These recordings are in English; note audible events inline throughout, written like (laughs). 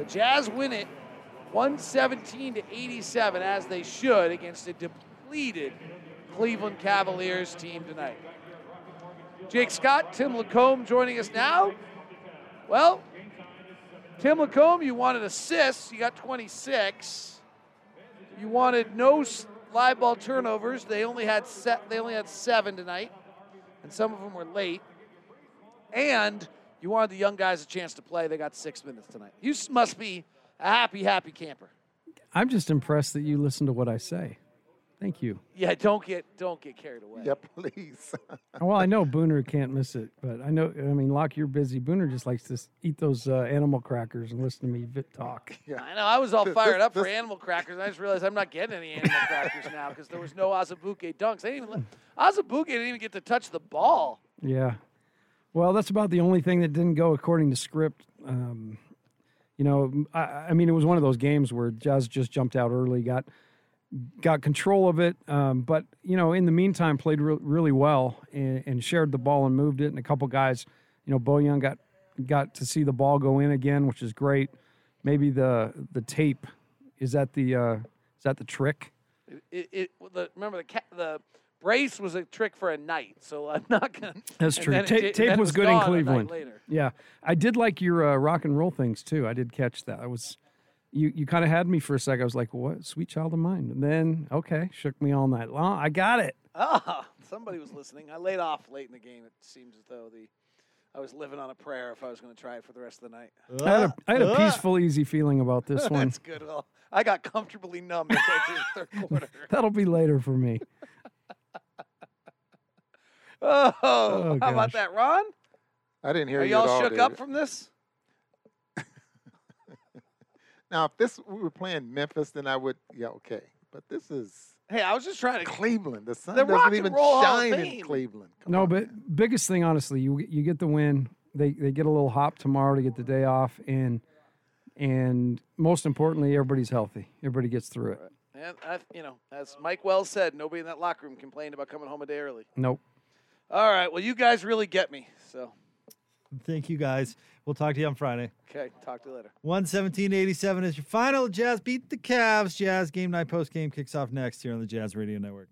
The Jazz win it 117 to 87, as they should, against a depleted Cleveland Cavaliers team tonight. Jake Scott, Tim LaComb joining us now. Well, Tim LaComb, you wanted assists. You got 26. You wanted no live ball turnovers. They only had set. They only had seven tonight, and some of them were late. And you wanted the young guys a chance to play. They got six minutes tonight. You must be a happy, happy camper. I'm just impressed that you listen to what I say. Thank you. Yeah, don't get don't get carried away. Yeah, please. (laughs) well, I know Booner can't miss it, but I know. I mean, Locke, you're busy. Booner just likes to eat those uh, animal crackers and listen to me talk. (laughs) Yeah. I know. I was all fired up for animal crackers. and I just realized I'm not getting any animal crackers now because there was no Azubuike dunks. They didn't even let, Azubuike didn't even get to touch the ball. Yeah. Well, that's about the only thing that didn't go according to script. Um, you know, I, I mean, it was one of those games where Jazz just jumped out early, got got control of it. Um, but you know, in the meantime, played re- really well and, and, shared the ball and moved it. And a couple guys, you know, Bojan got got to see the ball go in again, which is great. Maybe the the tape is that the uh, is that the trick? It, it, the, remember the the brace was a trick for a night, so I'm (laughs) not gonna. That's true. Ta- it, tape was, was good in Cleveland. Yeah, I did like your uh, rock and roll things too. I did catch that. I was you you kind of had me for a sec. I was like, "What, sweet child of mine?" And then, okay, shook me all night long. I got it. Ah, somebody was listening. I laid off late in the game. It seems as though the I was living on a prayer if I was going to try it for the rest of the night. I had a, I had a peaceful, easy feeling about this (laughs) one. That's good. Well, I got comfortably numb through the third (laughs) quarter. That'll be later for me. Oh, oh, how about that, Ron? I didn't hear Are you. y'all all, shook up from this? (laughs) Now, if this we were playing Memphis, then I would yeah okay. But this is hey, I was just trying to Cleveland. The sun the doesn't even shine in Cleveland. Come no, on. but biggest thing, honestly, you you get the win. They they get a little hop tomorrow to get the day off, and and most importantly, everybody's healthy. Everybody gets through it. And I, you know, as Mike Wells said, nobody in that locker room complained about coming home a day early. Nope. All right. Well, you guys really get me. So. Thank you, guys. We'll talk to you on Friday. Okay, talk to you later. 117.87 is your final. Jazz beat the Cavs. Jazz game night post game kicks off next here on the Jazz Radio Network.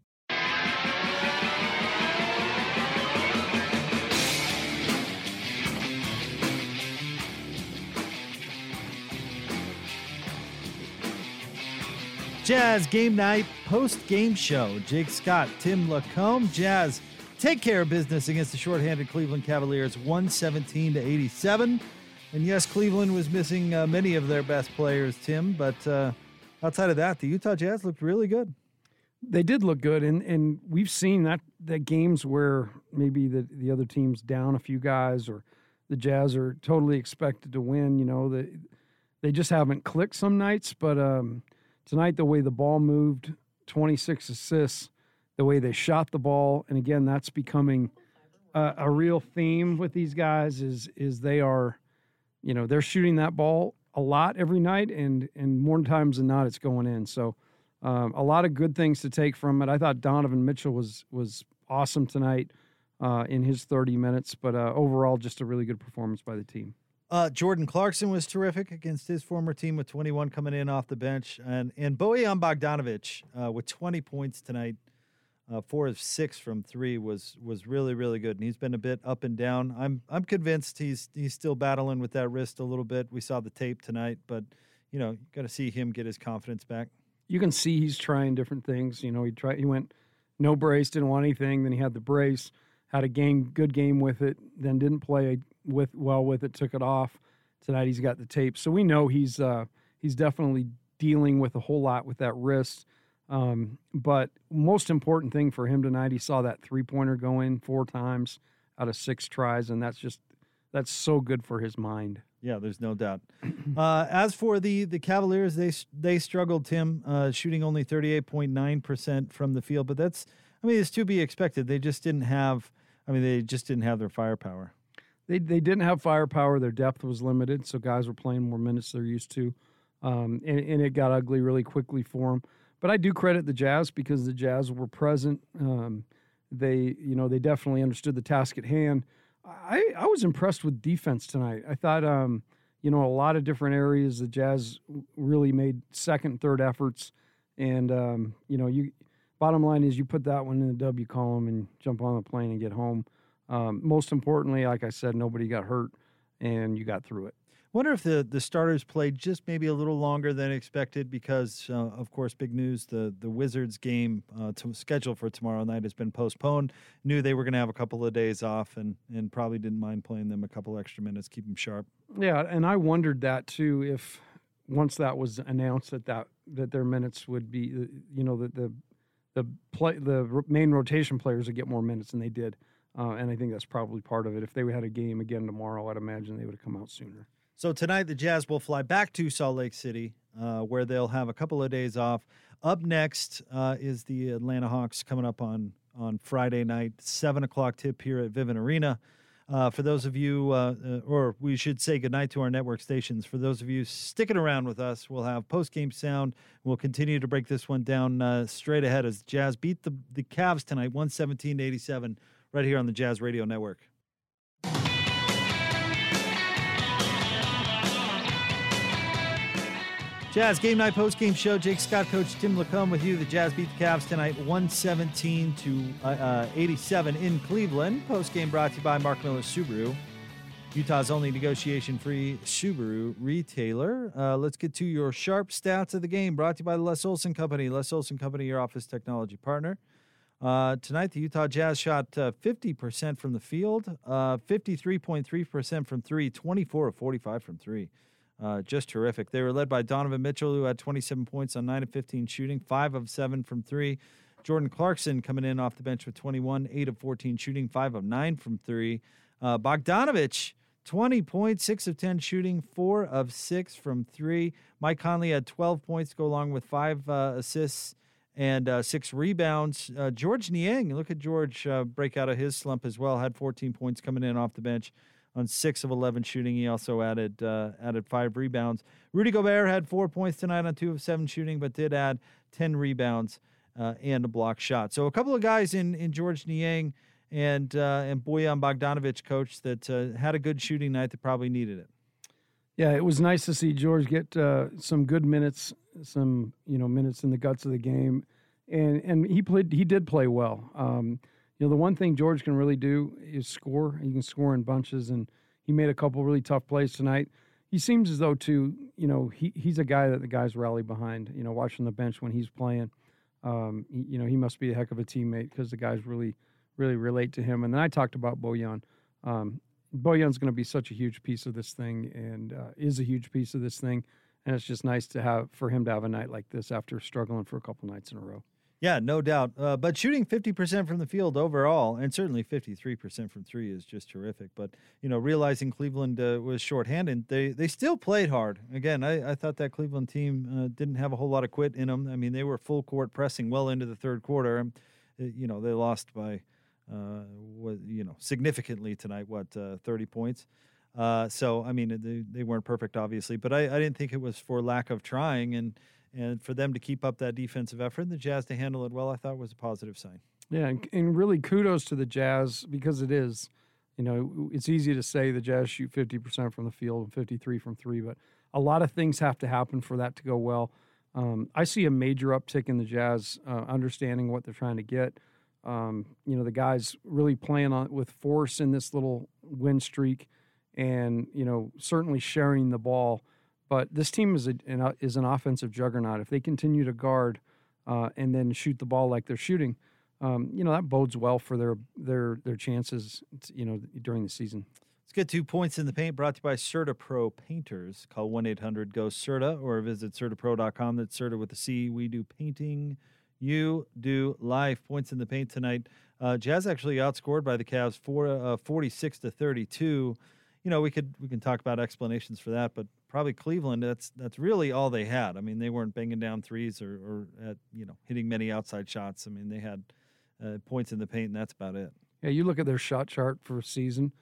Jazz game night post game show. Jake Scott, Tim LaComb, Jazz take care of business against the shorthanded Cleveland Cavaliers 117 to 87. And yes, Cleveland was missing uh, many of their best players, Tim, but uh, outside of that, the Utah Jazz looked really good. They did look good, and, and we've seen that that games where maybe the, the other team's down a few guys or the Jazz are totally expected to win. You know, they, they just haven't clicked some nights, but um, tonight, the way the ball moved, 26 assists, the way they shot the ball, and again, that's becoming a, a real theme with these guys. Is is they are, you know, they're shooting that ball a lot every night, and and more times than not, it's going in. So. Um, a lot of good things to take from it. I thought Donovan Mitchell was was awesome tonight uh, in his 30 minutes, but uh, overall, just a really good performance by the team. Uh, Jordan Clarkson was terrific against his former team with 21 coming in off the bench, and and Bojan Bogdanovic uh, with 20 points tonight uh, four of six from three was was really really good, and he's been a bit up and down. I'm I'm convinced he's he's still battling with that wrist a little bit. We saw the tape tonight, but you know, got to see him get his confidence back. You can see he's trying different things. You know, he tried he went no brace, didn't want anything. Then he had the brace, had a game good game with it, then didn't play with well with it, took it off. Tonight he's got the tape, so we know he's uh, he's definitely dealing with a whole lot with that wrist. Um, but most important thing for him tonight, he saw that three pointer go in four times out of six tries, and that's just that's so good for his mind. Yeah, there's no doubt. (clears throat) Uh, as for the the Cavaliers, they they struggled, Tim, uh, shooting only 38.9 percent from the field, but that's I mean it's to be expected. They just didn't have. I mean, they just didn't have their firepower. They they didn't have firepower. Their depth was limited, so guys were playing more minutes they're used to, um, and, and it got ugly really quickly for them. But I do credit the Jazz because the Jazz were present. Um, they, you know, they definitely understood the task at hand. I, I was impressed with defense tonight. I thought, um, you know, a lot of different areas. The Jazz really made second, third efforts, and um, you know, you bottom line is you put that one in the W column and jump on the plane and get home. Um, most importantly, like I said, nobody got hurt, and you got through it. Wonder if the, the starters played just maybe a little longer than expected because, uh, of course, big news the, the Wizards game uh, to, scheduled for tomorrow night has been postponed. Knew they were going to have a couple of days off and, and probably didn't mind playing them a couple extra minutes, keep them sharp. Yeah, and I wondered that too if once that was announced that that, that their minutes would be, uh, you know, that the the play the main rotation players would get more minutes than they did. Uh, and I think that's probably part of it. If they had a game again tomorrow, I'd imagine they would have come out sooner. So tonight, the Jazz will fly back to Salt Lake City, uh, where they'll have a couple of days off. Up next uh, is the Atlanta Hawks coming up on on Friday night, seven o'clock tip here at Vivint Arena. Uh, for those of you, uh, uh, or we should say goodnight to our network stations. For those of you sticking around with us, we'll have post game sound. We'll continue to break this one down uh, straight ahead as Jazz beat the the Cavs tonight, one seventeen to eighty seven, right here on the Jazz Radio Network. Jazz Game Night Post Game Show. Jake Scott, Coach Tim LaComb with you. The Jazz beat the Cavs tonight, 117 to uh, uh, 87 in Cleveland. Post game brought to you by Mark Miller Subaru, Utah's only negotiation-free Subaru retailer. Uh, let's get to your sharp stats of the game. Brought to you by the Les Olson Company. Les Olson Company, your office technology partner. Uh, tonight, the Utah Jazz shot 50% uh, from the field, 53.3% uh, from three, 24 of 45 from three. Uh, just terrific. They were led by Donovan Mitchell, who had 27 points on 9 of 15 shooting, 5 of 7 from 3. Jordan Clarkson coming in off the bench with 21, 8 of 14 shooting, 5 of 9 from 3. Uh, Bogdanovic, 20 points, 6 of 10 shooting, 4 of 6 from 3. Mike Conley had 12 points, go along with 5 uh, assists and uh, 6 rebounds. Uh, George Niang, look at George uh, break out of his slump as well, had 14 points coming in off the bench on six of 11 shooting. He also added uh, added five rebounds. Rudy Gobert had four points tonight on two of seven shooting, but did add 10 rebounds uh, and a block shot. So a couple of guys in, in George Niang and uh, and Bojan Bogdanovic, coach, that uh, had a good shooting night that probably needed it. Yeah, it was nice to see George get uh, some good minutes, some you know minutes in the guts of the game, and and he played. He did play well. Um, you know, the one thing George can really do is score. He can score in bunches, and he made a couple really tough plays tonight. He seems as though, too, you know, he, he's a guy that the guys rally behind. You know, watching the bench when he's playing, um, you know, he must be a heck of a teammate because the guys really, really relate to him. And then I talked about Bojan. Um, Bojan's going to be such a huge piece of this thing, and uh, is a huge piece of this thing. And it's just nice to have for him to have a night like this after struggling for a couple nights in a row. Yeah, no doubt. Uh, but shooting 50% from the field overall, and certainly 53% from three is just terrific. But, you know, realizing Cleveland uh, was shorthanded, they, they still played hard. Again, I, I thought that Cleveland team uh, didn't have a whole lot of quit in them. I mean, they were full court pressing well into the third quarter. And, uh, you know, they lost by, uh, what, you know, significantly tonight, what, uh, 30 points. so, I mean, they, they weren't perfect, obviously, but I, I didn't think it was for lack of trying. And, and for them to keep up that defensive effort and the Jazz to handle it well, I thought was a positive sign. Yeah, and, and really kudos to the Jazz because it is, you know, it's easy to say the Jazz shoot 50% from the field and 53 from three, but a lot of things have to happen for that to go well. Um, I see a major uptick in the Jazz uh, understanding what they're trying to get. Um, you know, the guys really playing on with force in this little win streak, and you know, certainly sharing the ball. But this team is a, an, uh, is an offensive juggernaut. If they continue to guard uh, and then shoot the ball like they're shooting, um, you know that bodes well for their their their chances. You know during the season. Let's get two points in the paint. Brought to you by CertaPro Painters. Call one eight hundred Go Certa or visit CertaPro.com. That's Certa with a C. We do painting. You do life. Points in the paint tonight. Uh, Jazz actually outscored by the Cavs for uh, 46 to 32 you know, we could we can talk about explanations for that, but probably Cleveland. That's that's really all they had. I mean, they weren't banging down threes or, or at you know hitting many outside shots. I mean, they had uh, points in the paint, and that's about it. Yeah, you look at their shot chart for a season,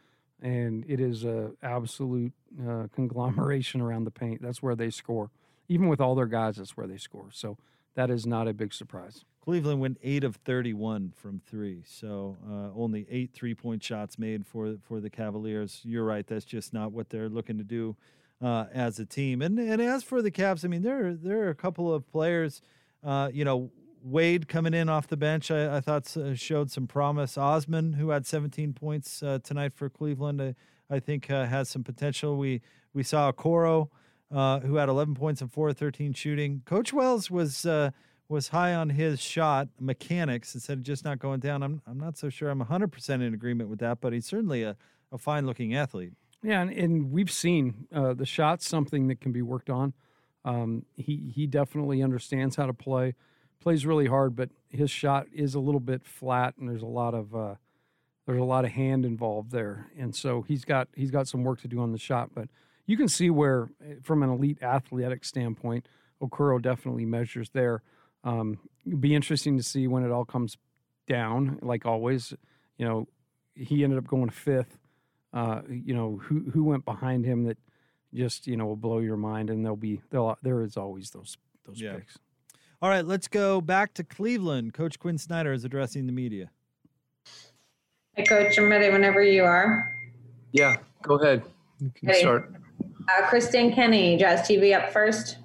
and it is a absolute uh, conglomeration around the paint. That's where they score. Even with all their guys, that's where they score. So that is not a big surprise. Cleveland went eight of 31 from three, so uh, only eight three point shots made for for the Cavaliers. You're right; that's just not what they're looking to do uh, as a team. And and as for the Cavs, I mean, there there are a couple of players, uh, you know. Wade coming in off the bench, I, I thought uh, showed some promise. Osman, who had 17 points uh, tonight for Cleveland, I, I think uh, has some potential. We we saw Okoro, uh, who had 11 points and 4 13 shooting. Coach Wells was was high on his shot mechanics instead of just not going down. I'm I'm not so sure I'm 100 percent in agreement with that, but he's certainly a, a fine looking athlete. Yeah, and, and we've seen uh, the shot's something that can be worked on. Um, he he definitely understands how to play, plays really hard, but his shot is a little bit flat, and there's a lot of uh, there's a lot of hand involved there, and so he's got he's got some work to do on the shot. But you can see where, eh, from an elite athletic standpoint, Okoro definitely measures there. Um, it'd be interesting to see when it all comes down. Like always, you know, he ended up going fifth. Uh, you know, who who went behind him that just you know will blow your mind, and there'll be there'll, there is always those those Yeah. picks. All right, let's go back to Cleveland. Coach Quinn Snyder is addressing the media. Hey, Coach, I'm ready whenever you are. Yeah, go ahead. You can Ready. start. Uh, Kristen Kenny, Jazz TV up first.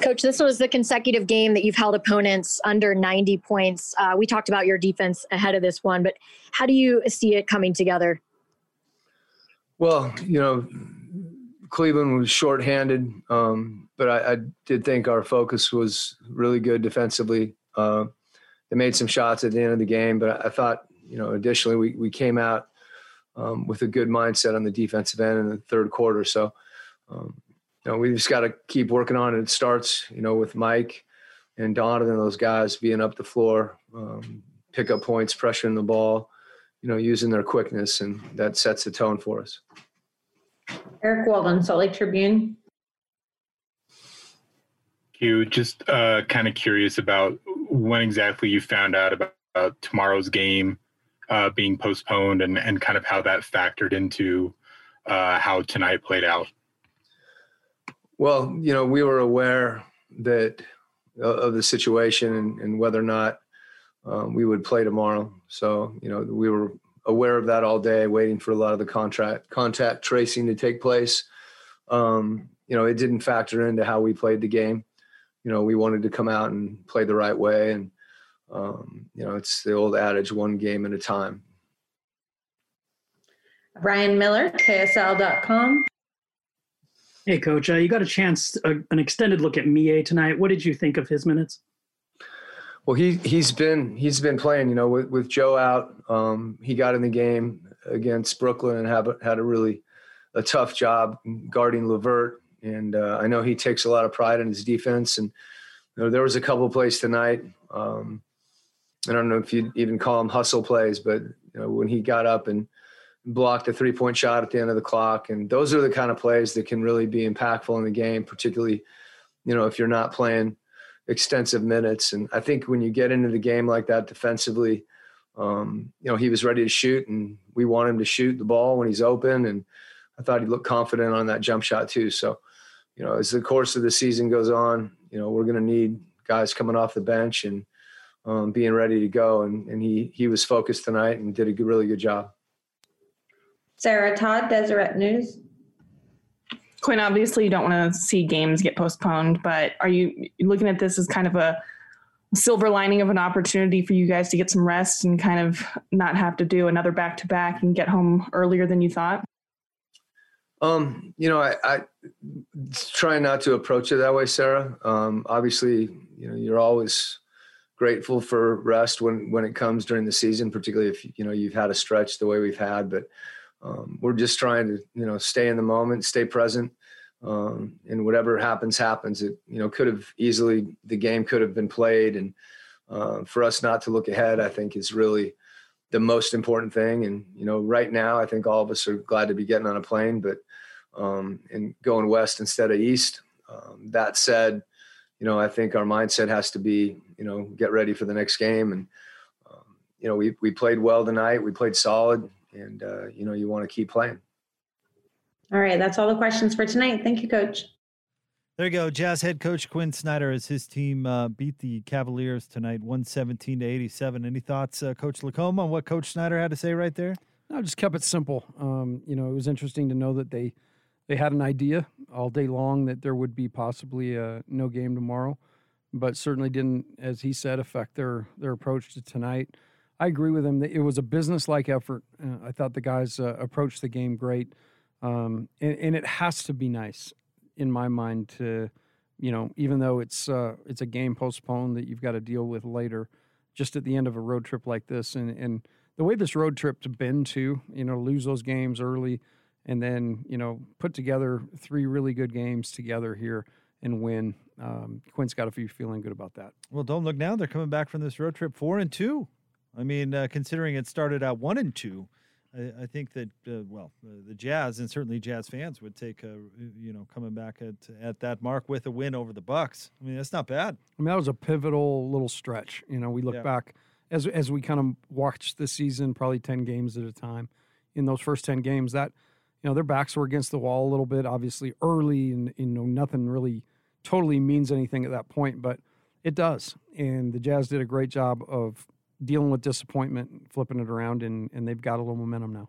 Coach, this was the consecutive game that you've held opponents under 90 points. Uh, we talked about your defense ahead of this one, but how do you see it coming together? Well, you know, Cleveland was shorthanded, um, but I, I did think our focus was really good defensively. Uh, they made some shots at the end of the game, but I thought, you know, additionally, we, we came out um, with a good mindset on the defensive end in the third quarter. So, um, you know, we just got to keep working on it. It starts, you know, with Mike and Donovan, those guys being up the floor, um, pick up points, pressuring the ball, you know, using their quickness, and that sets the tone for us. Eric Walden, Salt Lake Tribune. you. Just uh, kind of curious about when exactly you found out about, about tomorrow's game uh, being postponed and, and kind of how that factored into uh, how tonight played out. Well, you know, we were aware that uh, of the situation and, and whether or not um, we would play tomorrow. So, you know, we were aware of that all day, waiting for a lot of the contract contact tracing to take place. Um, you know, it didn't factor into how we played the game. You know, we wanted to come out and play the right way, and um, you know, it's the old adage: one game at a time. Brian Miller, KSL.com. Hey, coach, uh, you got a chance, uh, an extended look at Miye tonight. What did you think of his minutes? Well, he he's been he's been playing. You know, with, with Joe out, um, he got in the game against Brooklyn and have, had a really a tough job guarding Levert. And uh, I know he takes a lot of pride in his defense. And you know, there was a couple plays tonight. Um, I don't know if you even call them hustle plays, but you know, when he got up and blocked a three point shot at the end of the clock, and those are the kind of plays that can really be impactful in the game, particularly you know if you're not playing extensive minutes. And I think when you get into the game like that defensively, um, you know, he was ready to shoot and we want him to shoot the ball when he's open. And I thought he looked confident on that jump shot too. So, you know, as the course of the season goes on, you know, we're going to need guys coming off the bench and um, being ready to go. And, and he, he was focused tonight and did a really good job. Sarah Todd, Deseret News. Quinn, obviously you don't want to see games get postponed, but are you looking at this as kind of a silver lining of an opportunity for you guys to get some rest and kind of not have to do another back to back and get home earlier than you thought? Um, you know, I, I try not to approach it that way, Sarah. Um, obviously, you know, you're always grateful for rest when when it comes during the season, particularly if you know you've had a stretch the way we've had. But um, we're just trying to you know stay in the moment, stay present, um, and whatever happens, happens. It you know could have easily the game could have been played, and uh, for us not to look ahead, I think is really the most important thing. And you know, right now, I think all of us are glad to be getting on a plane, but um, and going west instead of east. Um, that said, you know, I think our mindset has to be, you know, get ready for the next game. And um, you know, we we played well tonight. We played solid, and uh, you know, you want to keep playing. All right, that's all the questions for tonight. Thank you, Coach. There you go. Jazz head coach Quinn Snyder as his team uh, beat the Cavaliers tonight, 117 to 87. Any thoughts, uh, Coach LaComb, on what Coach Snyder had to say right there? No, just kept it simple. Um, you know, it was interesting to know that they they had an idea all day long that there would be possibly a no game tomorrow, but certainly didn't, as he said, affect their their approach to tonight. I agree with him that it was a business like effort. Uh, I thought the guys uh, approached the game great, um, and, and it has to be nice in my mind to, you know, even though it's uh, it's a game postponed that you've got to deal with later, just at the end of a road trip like this, and and the way this road trip's been to, you know, lose those games early, and then you know put together three really good games together here and win. Um, Quinn's got to be feeling good about that. Well, don't look now; they're coming back from this road trip four and two. I mean, uh, considering it started out one and two, I, I think that uh, well, uh, the Jazz and certainly Jazz fans would take a, you know coming back at at that mark with a win over the Bucks. I mean, that's not bad. I mean, that was a pivotal little stretch. You know, we look Yeah. back as as we kind of watched the season, probably ten games at a time. In those first ten games, that you know their backs were against the wall a little bit, obviously early, and you know nothing really totally means anything at that point, but it does. And the Jazz did a great job of dealing with disappointment, flipping it around, and and they've got a little momentum now.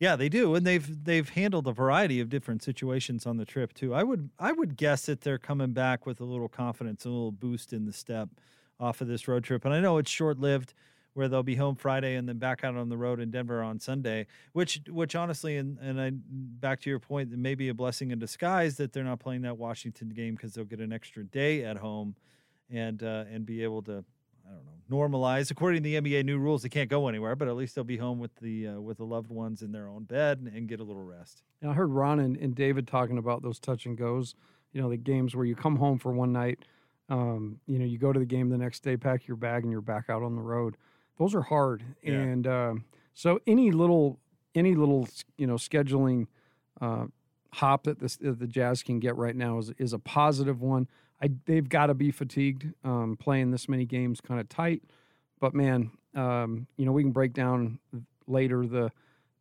Yeah, they do, and they've they've handled a variety of different situations on the trip too. I would I would guess that they're coming back with a little confidence, a little boost in the step off of this road trip. And I know it's short lived, where they'll be home Friday and then back out on the road in Denver on Sunday. Which which honestly, and and I back to your point, it may be a blessing in disguise that they're not playing that Washington game because they'll get an extra day at home, and uh, and be able to I don't know, normalize. According to the NBA new rules, they can't go anywhere, but at least they'll be home with the uh, with the loved ones in their own bed and, and get a little rest. And I heard Ron and, and David talking about those touch and goes. You know, the games where you come home for one night, um, you know, you go to the game the next day, pack your bag, and you're back out on the road. Those are hard, Yeah. and um, so any little any little you know scheduling uh, hop that this, that the Jazz can get right now is is a positive one. I they've got to be fatigued um, playing this many games kind of tight, but man, um, you know we can break down later the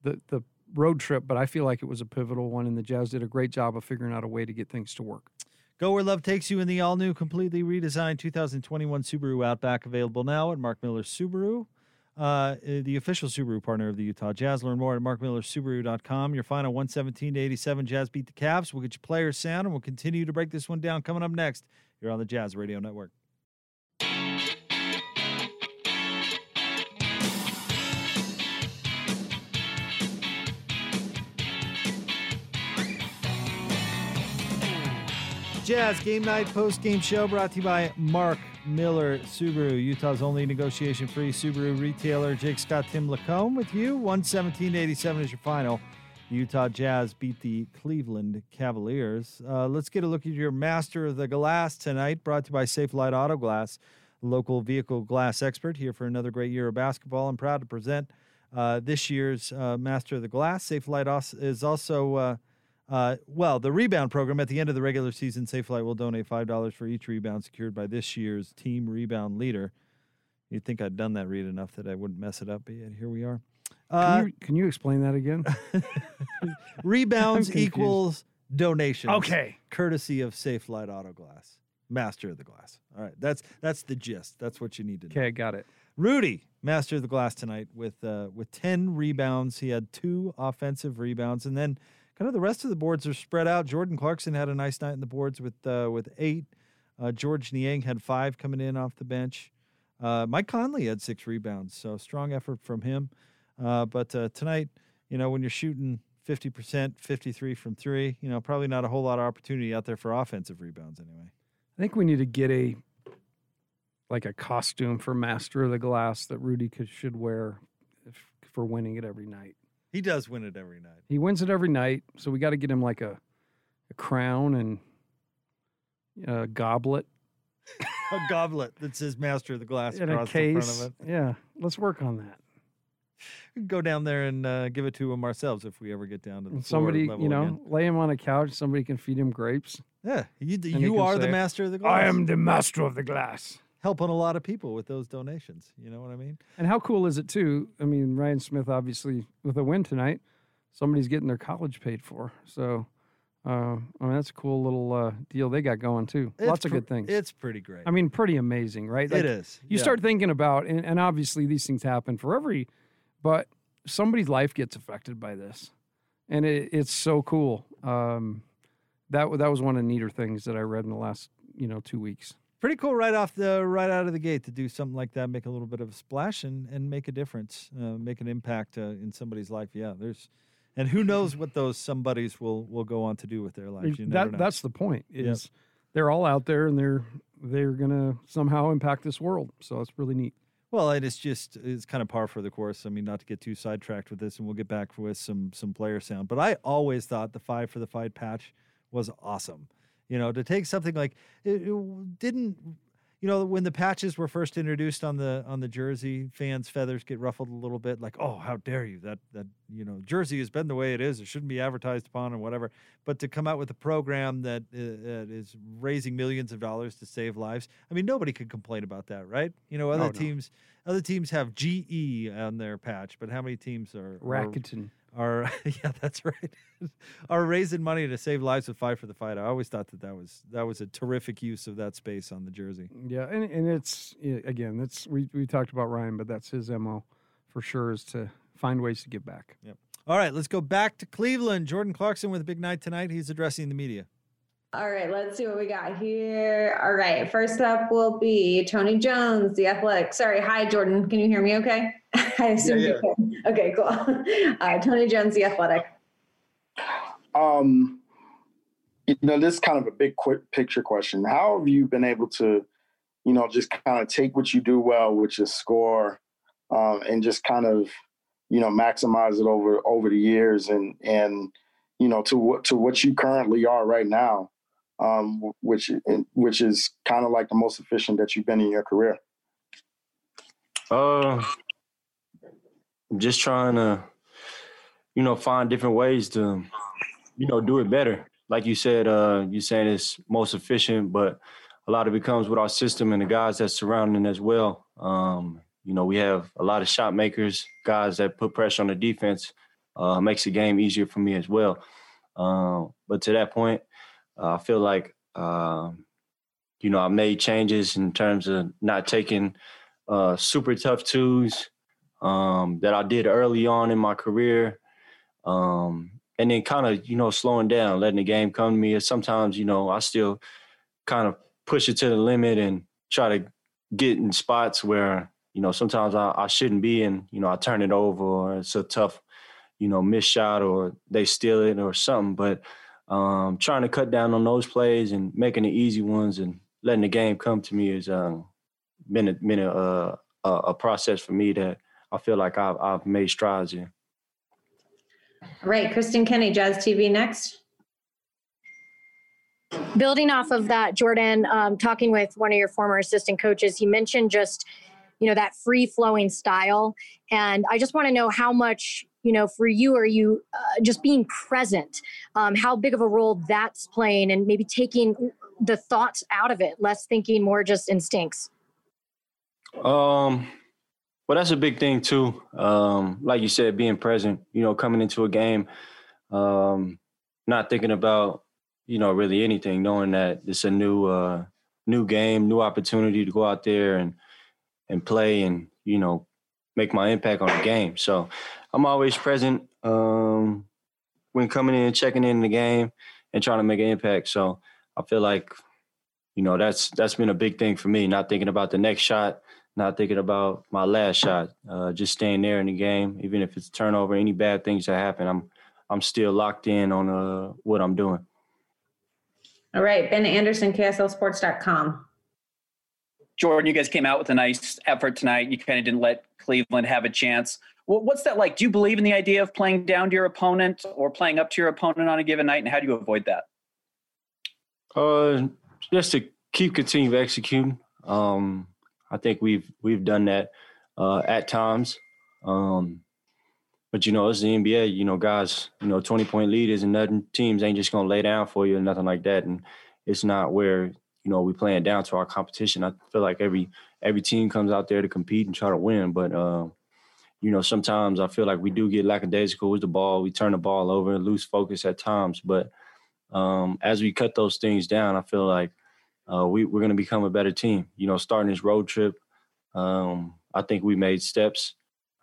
the the road trip, but I feel like it was a pivotal one, and the Jazz did a great job of figuring out a way to get things to work. Go where love takes you in the all new, completely redesigned 2021 Subaru Outback, available now at Mark Miller Subaru, uh, the official Subaru partner of the Utah Jazz. Learn more at markmillersubaru.com. Your final 117 to 87 Jazz beat the Cavs. We'll get you players sound, and we'll continue to break this one down. Coming up next, you're on the Jazz Radio Network. Jazz Game Night Post Game Show brought to you by Mark Miller Subaru, Utah's only negotiation free Subaru retailer. Jake Scott, Tim LaComb with you. 117 87 is your final. Utah Jazz beat the Cleveland Cavaliers. Uh, let's get a look at your Master of the Glass tonight, brought to you by Safelite Auto Glass, local vehicle glass expert here for another great year of basketball. I'm proud to present uh, this year's uh, Master of the Glass. Safelite is also. Uh, well, the rebound program at the end of the regular season, Safelite will donate five dollars for each rebound secured by this year's team rebound leader. You'd think I'd done that read enough that I wouldn't mess it up, but yet here we are. Uh, Can you, can you explain that again? (laughs) (laughs) rebounds equals donations. Okay. courtesy of Safelite Auto Glass, master of the glass. All right, that's that's the gist. That's what you need to know. Okay, got it. Rudy, master of the glass tonight with uh, with ten rebounds. He had two offensive rebounds, and then kind of the rest of the boards are spread out. Jordan Clarkson had a nice night in the boards with uh, with eight. Uh, George Niang had five coming in off the bench. Uh, Mike Conley had six rebounds, so strong effort from him. Uh, but uh, tonight, you know, when you're shooting 50%, 53 from three, you know, probably not a whole lot of opportunity out there for offensive rebounds anyway. I think we need to get a like a costume for Master of the Glass that Rudy could should wear if, for winning it every night. He does win it every night. He wins it every night, so we got to get him like a a crown and a goblet a goblet that says master of the glass a across the front of it. Yeah, let's work on that. We can go down there and uh, give it to him ourselves if we ever get down to the somebody, you know, again. lay him on a couch. Somebody can feed him grapes. Yeah, you, you are the master of the glass. I am the master of the glass. Helping a lot of people with those donations. You know what I mean? And how cool is it too? I mean, Ryan Smith obviously with a win tonight, somebody's getting their college paid for. So, uh, I mean, that's a cool little uh, deal they got going too. It's Lots of pr- good things. It's pretty great. I mean, pretty amazing, right? It is, You yeah. start thinking about, and, and obviously these things happen for every, but somebody's life gets affected by this. and it, it's so cool. Um, that that was one of the neater things that I read in the last you know two weeks. Pretty cool right off the right out of the gate to do something like that, make a little bit of a splash and and make a difference, uh, make an impact uh, in somebody's life. Yeah, there's. And who knows what those somebodies will will go on to do with their lives? You that know. that's the point. Yep. Is they're all out there and they're they're gonna somehow impact this world. So it's really neat. Well, it's just it's kind of par for the course. I mean, not to get too sidetracked with this, and we'll get back with some some player sound. But I always thought the five for the fight patch was awesome. You know, to take something like it, it didn't. You know, when the patches were first introduced on the on the jersey, fans' feathers get ruffled a little bit. Like, oh, how dare you? That that you know, jersey has been the way it is. It shouldn't be advertised upon or whatever. But to come out with a program that uh, is raising millions of dollars to save lives, I mean, nobody could complain about that, right? You know, other Oh, no. teams other teams have GE on their patch, but how many teams are are- Rakuten. Are, (laughs) yeah, that's right. (laughs) are raising money to save lives with Fight for the Fight. I always thought that that was that was a terrific use of that space on the jersey. Mm, yeah, and and it's again, that's we we talked about Ryan, but that's his mo for sure is to find ways to give back. Yep. All right, let's go back to Cleveland. Jordan Clarkson with a big night tonight. He's addressing the media. All right, let's see what we got here. All right, first up will be Tony Jones, the athletic. Sorry, hi, Jordan. Can you hear me okay? (laughs) I assume Yeah, you can. Okay, cool. (laughs) Uh, Tony Jones, the athletic. Um, you know, this is kind of a big quick picture question. How have you been able to, you know, just kind of take what you do well, which is score, um, and just kind of, you know, maximize it over over the years, and and you know, to what to what you currently are right now, um, which which is kind of like the most efficient that you've been in your career. Uh, just trying to, you know, find different ways to, you know, do it better. Like you said, uh, you're saying it's most efficient, but a lot of it comes with our system and the guys that surrounding as well. Um, you know, we have a lot of shot makers, guys that put pressure on the defense. Uh, makes the game easier for me as well. Um, but to that point, uh, I feel like, um, you know, I made changes in terms of not taking uh, super tough twos um, that I did early on in my career. Um, and then kind of, you know, slowing down, letting the game come to me. Sometimes, you know, I still kind of push it to the limit and try to get in spots where, you know, sometimes I, I shouldn't be and, you know, I turn it over or it's a tough, you know, miss shot or they steal it or something. But um, trying to cut down on those plays and making the easy ones and letting the game come to me has um, been a, been uh, a a process for me that I feel like I've, I've made strides in. All right, Kristen Kenny, Jazz TV next. Building off of that, Jordan, um, talking with one of your former assistant coaches, he mentioned just, you know, that free flowing style. And I just want to know how much, you know, for you, are you uh, just being present? Um, how big of a role that's playing and maybe taking the thoughts out of it, less thinking, more just instincts? Um, well, that's a big thing too. Um, like you said, being present. You know, coming into a game, um, not thinking about you know really anything, knowing that it's a new uh, new game, new opportunity to go out there and and play and you know make my impact on the game. So I'm always present um, when coming in, checking in the game, and trying to make an impact. So I feel like you know that's that's been a big thing for me. Not thinking about the next shot, not thinking about my last shot, uh, just staying there in the game, even if it's turnover, any bad things that happen, I'm I'm still locked in on uh, what I'm doing. All right, Ben Anderson, KSLSports.com. Jordan, you guys came out with a nice effort tonight. You kind of didn't let Cleveland have a chance. What's that like? Do you believe in the idea of playing down to your opponent or playing up to your opponent on a given night? And how do you avoid that? Uh, just to keep continuing executing. Um, I think we've we've done that uh, at times. Um, but you know, it's the NBA. You know, guys. You know, twenty point lead isn't nothing. Teams ain't just gonna lay down for you or nothing like that. And it's not where you know we playing down to our competition. I feel like every every team comes out there to compete and try to win. But uh, you know, sometimes I feel like we do get lackadaisical with the ball. We turn the ball over and lose focus at times. But um, as we cut those things down, I feel like uh, we, we're going to become a better team. You know, starting this road trip, um, I think we made steps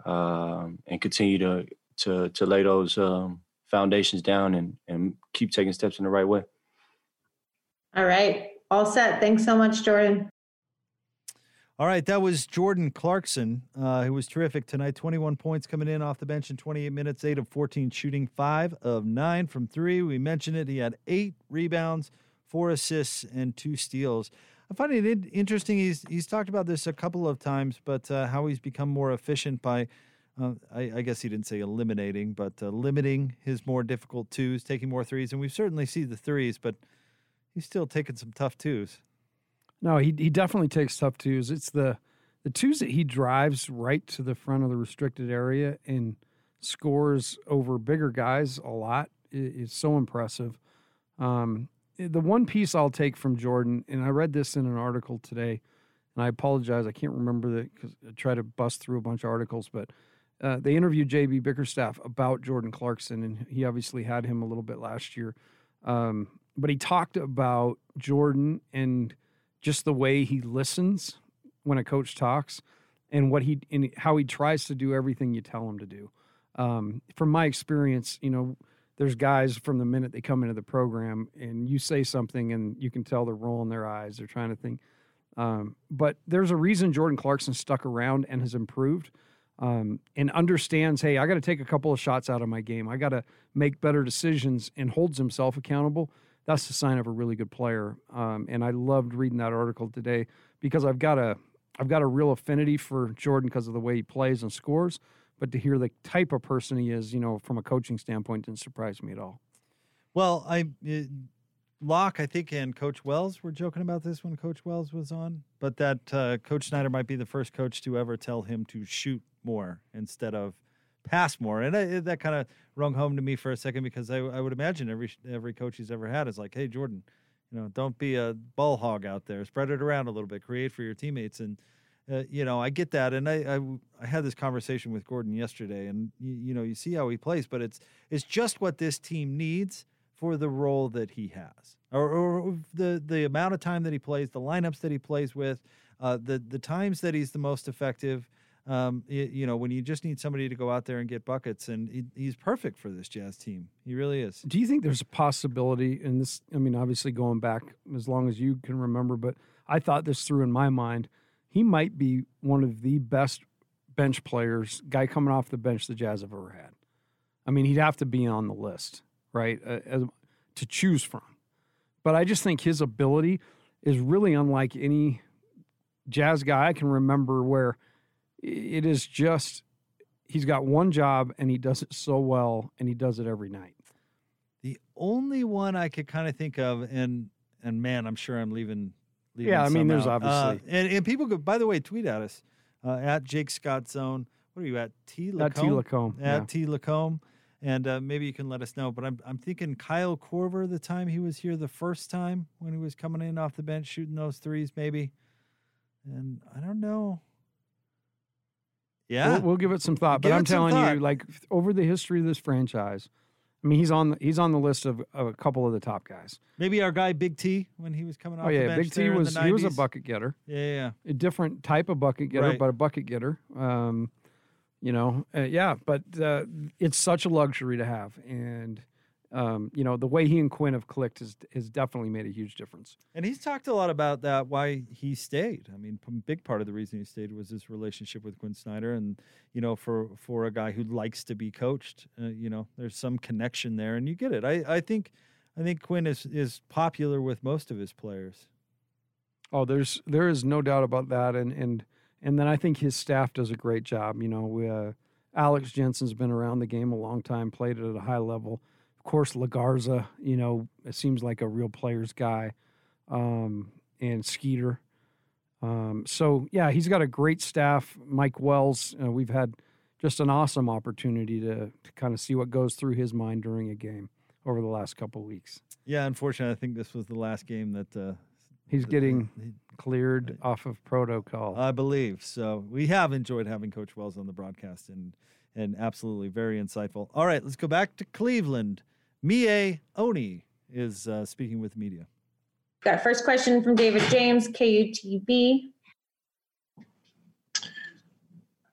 um, and continue to to to lay those um, foundations down and and keep taking steps in the right way. All right. All set. Thanks so much, Jordan. All right, that was Jordan Clarkson, uh, who was terrific tonight. 21 points coming in off the bench in 28 minutes, 8 of 14 shooting, 5 of 9 from 3. We mentioned it. He had 8 rebounds, 4 assists, and 2 steals. I find it interesting. He's, he's talked about this a couple of times, but uh, how he's become more efficient by, uh, I, I, guess he didn't say eliminating, but uh, limiting his more difficult twos, taking more threes. And we've certainly seen the threes, but he's still taking some tough twos. No, he he definitely takes tough twos. It's the the twos that he drives right to the front of the restricted area and scores over bigger guys a lot. It's so impressive. Um, the one piece I'll take from Jordan, and I read this in an article today, and I apologize, I can't remember that because I try to bust through a bunch of articles, but uh, they interviewed JB Bickerstaff about Jordan Clarkson, and he obviously had him a little bit last year. Um, but he talked about Jordan and just the way he listens when a coach talks and what he and how he tries to do everything you tell him to do. Um, from my experience, you know, there's guys from the minute they come into the program and you say something and you can tell they're rolling their eyes, they're trying to think. Um, but there's a reason Jordan Clarkson stuck around and has improved um, and understands, hey, I got to take a couple of shots out of my game. I got to make better decisions and holds himself accountable that's the sign of a really good player. Um, and I loved reading that article today because I've got a I've got a real affinity for Jordan because of the way he plays and scores. But to hear the type of person he is, you know, from a coaching standpoint, didn't surprise me at all. Well, I it, Locke, I think, and Coach Wells were joking about this when Coach Wells was on, but that uh, Coach Snyder might be the first coach to ever tell him to shoot more instead of pass more. And I, that kind of rung home to me for a second because I, I would imagine every every coach he's ever had is like, hey, Jordan, you know, don't be a ball hog out there. Spread it around a little bit. Create for your teammates. And uh, you know, I get that. And I, I, I had this conversation with Gordon yesterday, and you, you know, you see how he plays, but it's it's just what this team needs for the role that he has, or, or the the amount of time that he plays, the lineups that he plays with, uh, the the times that he's the most effective um, you, you, know, when you just need somebody to go out there and get buckets, and he, he's perfect for this Jazz team. He really is. Do you think there's a possibility in this? I mean, obviously going back as long as you can remember, but I thought this through in my mind. He might be one of the best bench players, guy coming off the bench the Jazz have ever had. I mean, he'd have to be on the list, right, uh, as, to choose from. But I just think his ability is really unlike any Jazz guy I can remember where – it is just he's got one job and he does it so well and he does it every night. The only one I could kind of think of, and and man, I'm sure I'm leaving. Leaving yeah, I mean, there's out. obviously, uh, and and people could, by the way, tweet at us uh, at Jake Scott Zone. What are you at? T LaComb. At T LaComb. At yeah. T LaComb. And uh, maybe you can let us know. But I'm I'm thinking Kyle Korver the time he was here the first time when he was coming in off the bench shooting those threes, maybe. And I don't know. Yeah, we'll, we'll give it some thought. Give but I'm telling you, like over the history of this franchise, I mean, he's on the, he's on the list of, of, a couple of the top guys. Maybe our guy Big T when he was coming off. Oh yeah, Big T was he was a bucket getter. Yeah, yeah, a different type of bucket getter, right. but a bucket getter. Um, you know, uh, yeah, but uh, it's such a luxury to have, and um, you know, the way he and Quinn have clicked has, has definitely made a huge difference. And he's talked a lot about that, why he stayed. I mean, a big part of the reason he stayed was his relationship with Quinn Snyder. And, you know, for, for a guy who likes to be coached, uh, you know, there's some connection there and you get it. I, I think, I think Quinn is, is popular with most of his players. Oh, there's, there is no doubt about that. And, and, and then I think his staff does a great job. You know, we, uh, Alex Jensen's been around the game a long time, played it at a high level of course, Legarza, you know, it seems like a real player's guy, um, and Skeeter. Um, so yeah, he's got a great staff. Mike Wells, uh, we've had just an awesome opportunity to to kind of see what goes through his mind during a game over the last couple weeks. Yeah, unfortunately, I think this was the last game that uh, he's getting cleared off of protocol. I believe so. We have enjoyed having Coach Wells on the broadcast and and absolutely very insightful. All right, let's go back to Cleveland. Miye Oni is uh, speaking with media. Got first question from David James, KUTV.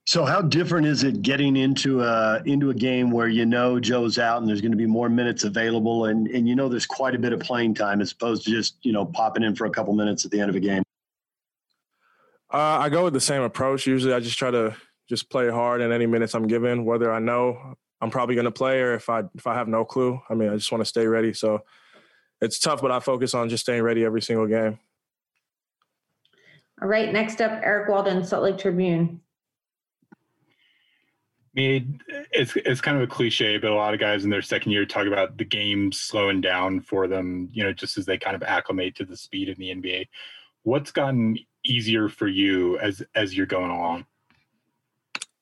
So how different is it getting into a into a game where you know Joe's out and there's going to be more minutes available and and you know there's quite a bit of playing time as opposed to just you know popping in for a couple minutes at the end of a game? Uh, I go with the same approach. Usually, I just try to just play hard in any minutes I'm given, whether I know I'm probably going to play or if I if I have no clue. I mean, I just want to stay ready. So it's tough, but I focus on just staying ready every single game. All right, next up, Eric Walden, Salt Lake Tribune. I mean, it's it's kind of a cliche, but a lot of guys in their second year talk about the game slowing down for them. You know, just as they kind of acclimate to the speed in the NBA. What's gotten easier for you as as you're going along?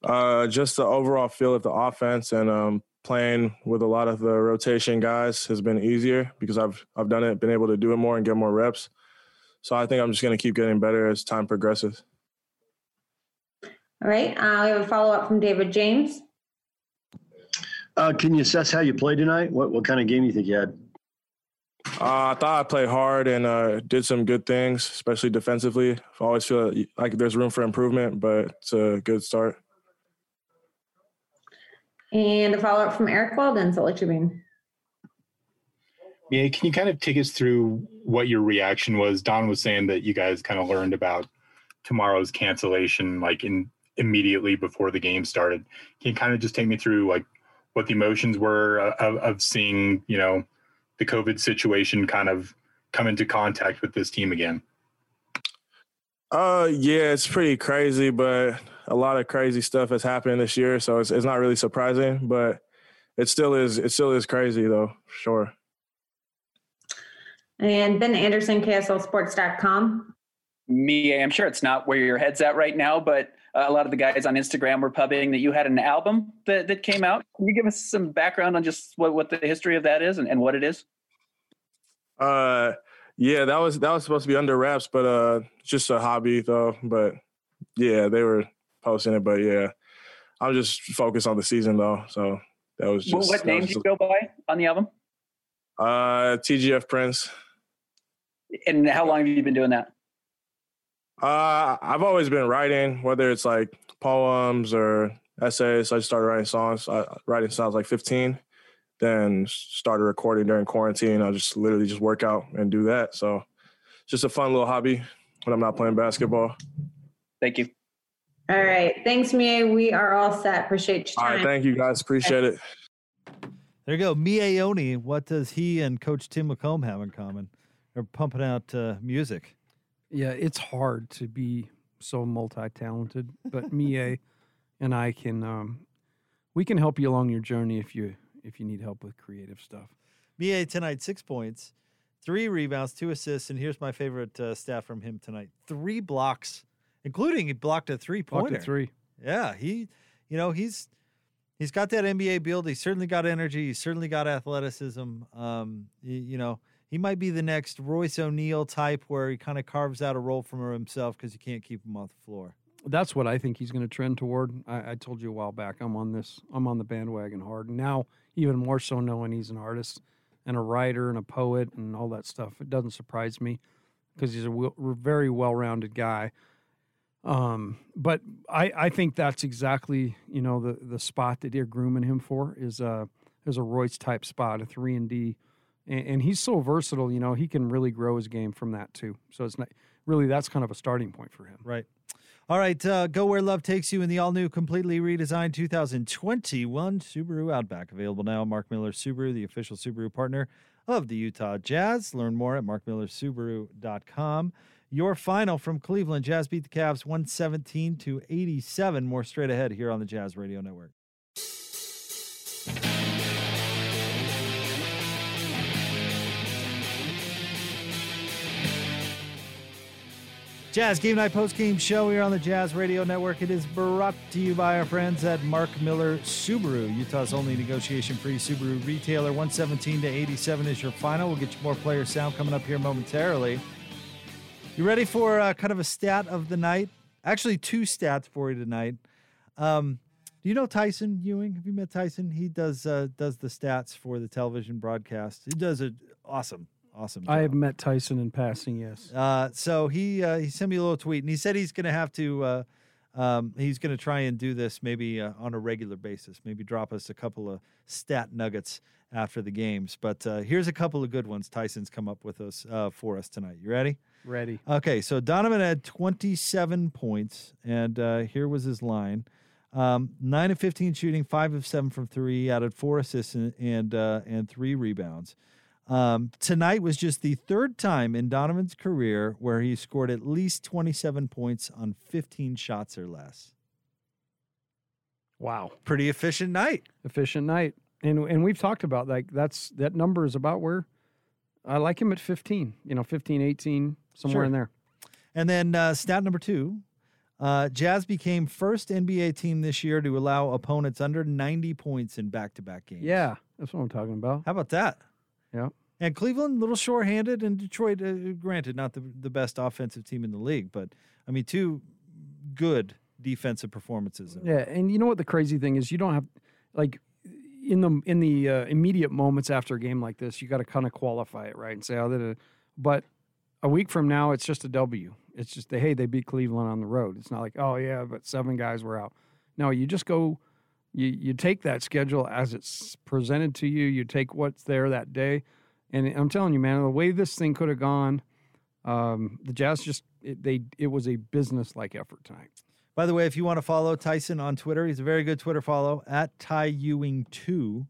Uh, just the overall feel of the offense and um, playing with a lot of the rotation guys has been easier because I've I've done it, been able to do it more and get more reps. So I think I'm just going to keep getting better as time progresses. All right, uh, we have a follow up from David James. Uh, can you assess how you played tonight? What what kind of game do you think you had? Uh, I thought I played hard and uh, did some good things, especially defensively. I always feel like there's room for improvement, but it's a good start. And a follow up from Eric Walden, Salt Lake Tribune. Yeah, can you kind of take us through what your reaction was? Don was saying that you guys kind of learned about tomorrow's cancellation like in immediately before the game started. Can you kind of just take me through like what the emotions were of, of seeing, you know, the COVID situation kind of come into contact with this team again? Uh, yeah, it's pretty crazy, but a lot of crazy stuff has happened this year, so it's it's not really surprising, but it still is it still is crazy though, sure. And Ben Anderson, KSLSports.com. Me, I'm sure it's not where your head's at right now, but uh, a lot of the guys on Instagram were pubbing that you had an album that, that came out. Can you give us some background on just what, what the history of that is and, and what it is? Uh, yeah, that was that was supposed to be under wraps, but uh, just a hobby though. But yeah, they were posting it, but yeah, I'm just focused on the season though. So that was just. Well, what name do you go by on the album? Uh, TGF Prince. And how long have you been doing that? Uh, I've always been writing, whether it's like poems or essays. I started writing songs, uh, writing songs like 15, then started recording during quarantine. I just literally just work out and do that. So it's just a fun little hobby when I'm not playing basketball. Thank you. All right. Thanks, Miye. We are all set. Appreciate your time. All right. Thank you guys. Appreciate it. There you go. Miye Oni. What does he and Coach Tim LaComb have in common? They're pumping out uh, music. Yeah, it's hard to be so multi-talented, but (laughs) Miye and I can um, we can help you along your journey if you if you need help with creative stuff. Miye tonight six points, three rebounds, two assists, and here's my favorite uh, stat from him tonight: three blocks, including he blocked a three pointer. a three. Yeah, he, you know, he's he's got that NBA build. He's certainly got energy. He's certainly got athleticism. Um, y- you know, he might be the next Royce O'Neale type, where he kind of carves out a role for himself because you can't keep him off the floor. That's what I think he's going to trend toward. I, I told you a while back. I'm on this. I'm on the bandwagon hard now, even more so knowing he's an artist and a writer and a poet and all that stuff. It doesn't surprise me because he's a w- very well-rounded guy. Um, but I, I think that's exactly you know the the spot that they're grooming him for is a is a Royce type spot, a three and D, and, and he's so versatile. You know he can really grow his game from that too. So it's not really that's kind of a starting point for him. Right. All right, uh, go where love takes you in the all new, completely redesigned 2021 Subaru Outback. Available now. Mark Miller Subaru, the official Subaru partner of the Utah Jazz. Learn more at markmillersubaru.com. Your final from Cleveland Jazz beat the Cavs 117 to 87. More straight ahead here on the Jazz Radio Network. Jazz Game Night Post Game Show here on the Jazz Radio Network. It is brought to you by our friends at Mark Miller Subaru, Utah's only negotiation free Subaru retailer. 117 to 87 is your final. We'll get you more player sound coming up here momentarily. You ready for uh, kind of a stat of the night? Actually, two stats for you tonight. Um, do you know Tyson Ewing? Have you met Tyson? He does uh, does the stats for the television broadcast. He does it awesome, awesome. I have met Tyson in passing. Yes. Uh, so he uh, he sent me a little tweet, and he said he's going to have to uh, Um, he's going to try and do this maybe uh, on a regular basis. Maybe drop us a couple of stat nuggets after the games. But uh, here's a couple of good ones Tyson's come up with us uh, for us tonight. You ready? Ready. Okay, so Donovan had 27 points, and uh, here was his line: um, nine of 15 shooting, five of seven from three, added four assists and and, uh, and three rebounds. Um, tonight was just the third time in Donovan's career where he scored at least 27 points on 15 shots or less. Wow. Pretty efficient night. Efficient night. And and we've talked about like that's that number is about where I like him at 15, you know, 15, 18, somewhere Sure. in there. And then uh, stat number two uh, Jazz became first NBA team this year to allow opponents under 90 points in back to back games. Yeah, that's what I'm talking about. How about that? Yeah. And Cleveland, a little shorthanded, and Detroit, uh, granted, not the, the best offensive team in the league, but I mean, two good defensive performances. Yeah, and you know what the crazy thing is? You don't have like in the in the uh, immediate moments after a game like this, you got to kind of qualify it right and say, "Oh, that." But a week from now, it's just a W. It's just the hey, they beat Cleveland on the road. It's not like, oh yeah, but seven guys were out. No, you just go. You you take that schedule as it's presented to you. You take what's there that day, and I'm telling you, man, the way this thing could have gone, um, the Jazz just it, they it was a business like effort tonight. By the way, if you want to follow Tyson on Twitter, he's a very good Twitter follow at Ty Ewing2.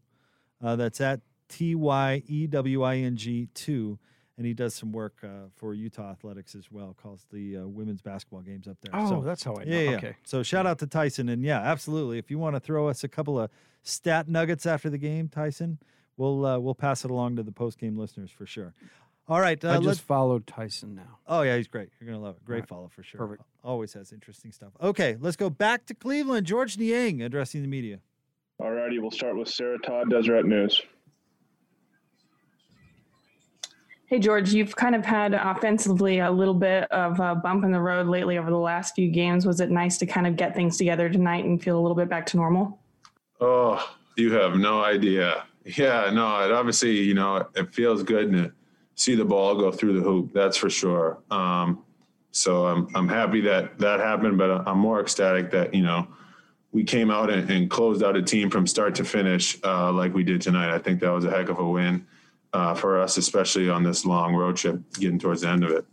Uh, that's at T Y E W I N G 2. And he does some work uh, for Utah Athletics as well, calls the uh, women's basketball games up there. Oh, that's how I know. Yeah, yeah. Okay. So shout out to Tyson. And yeah, absolutely. If you want to throw us a couple of stat nuggets after the game, Tyson, we'll uh, we'll pass it along to the post game listeners for sure. All right. Uh, I just followed Tyson now. Oh yeah, he's great. You're gonna love it. Great right. follow for sure. Perfect. Always has interesting stuff. Okay, let's go back to Cleveland. George Niang addressing the media. All righty, we'll start with Sarah Todd, Deseret News. Hey, George, you've kind of had offensively a little bit of a bump in the road lately over the last few games. Was it nice to kind of get things together tonight and feel a little bit back to normal? Oh, you have no idea. Yeah, no, it obviously, you know, it feels good to see the ball go through the hoop. That's for sure. Um, so I'm I'm happy that that happened, but I'm more ecstatic that you know we came out and, and closed out a team from start to finish uh, like we did tonight. I think that was a heck of a win uh, for us, especially on this long road trip, getting towards the end of it.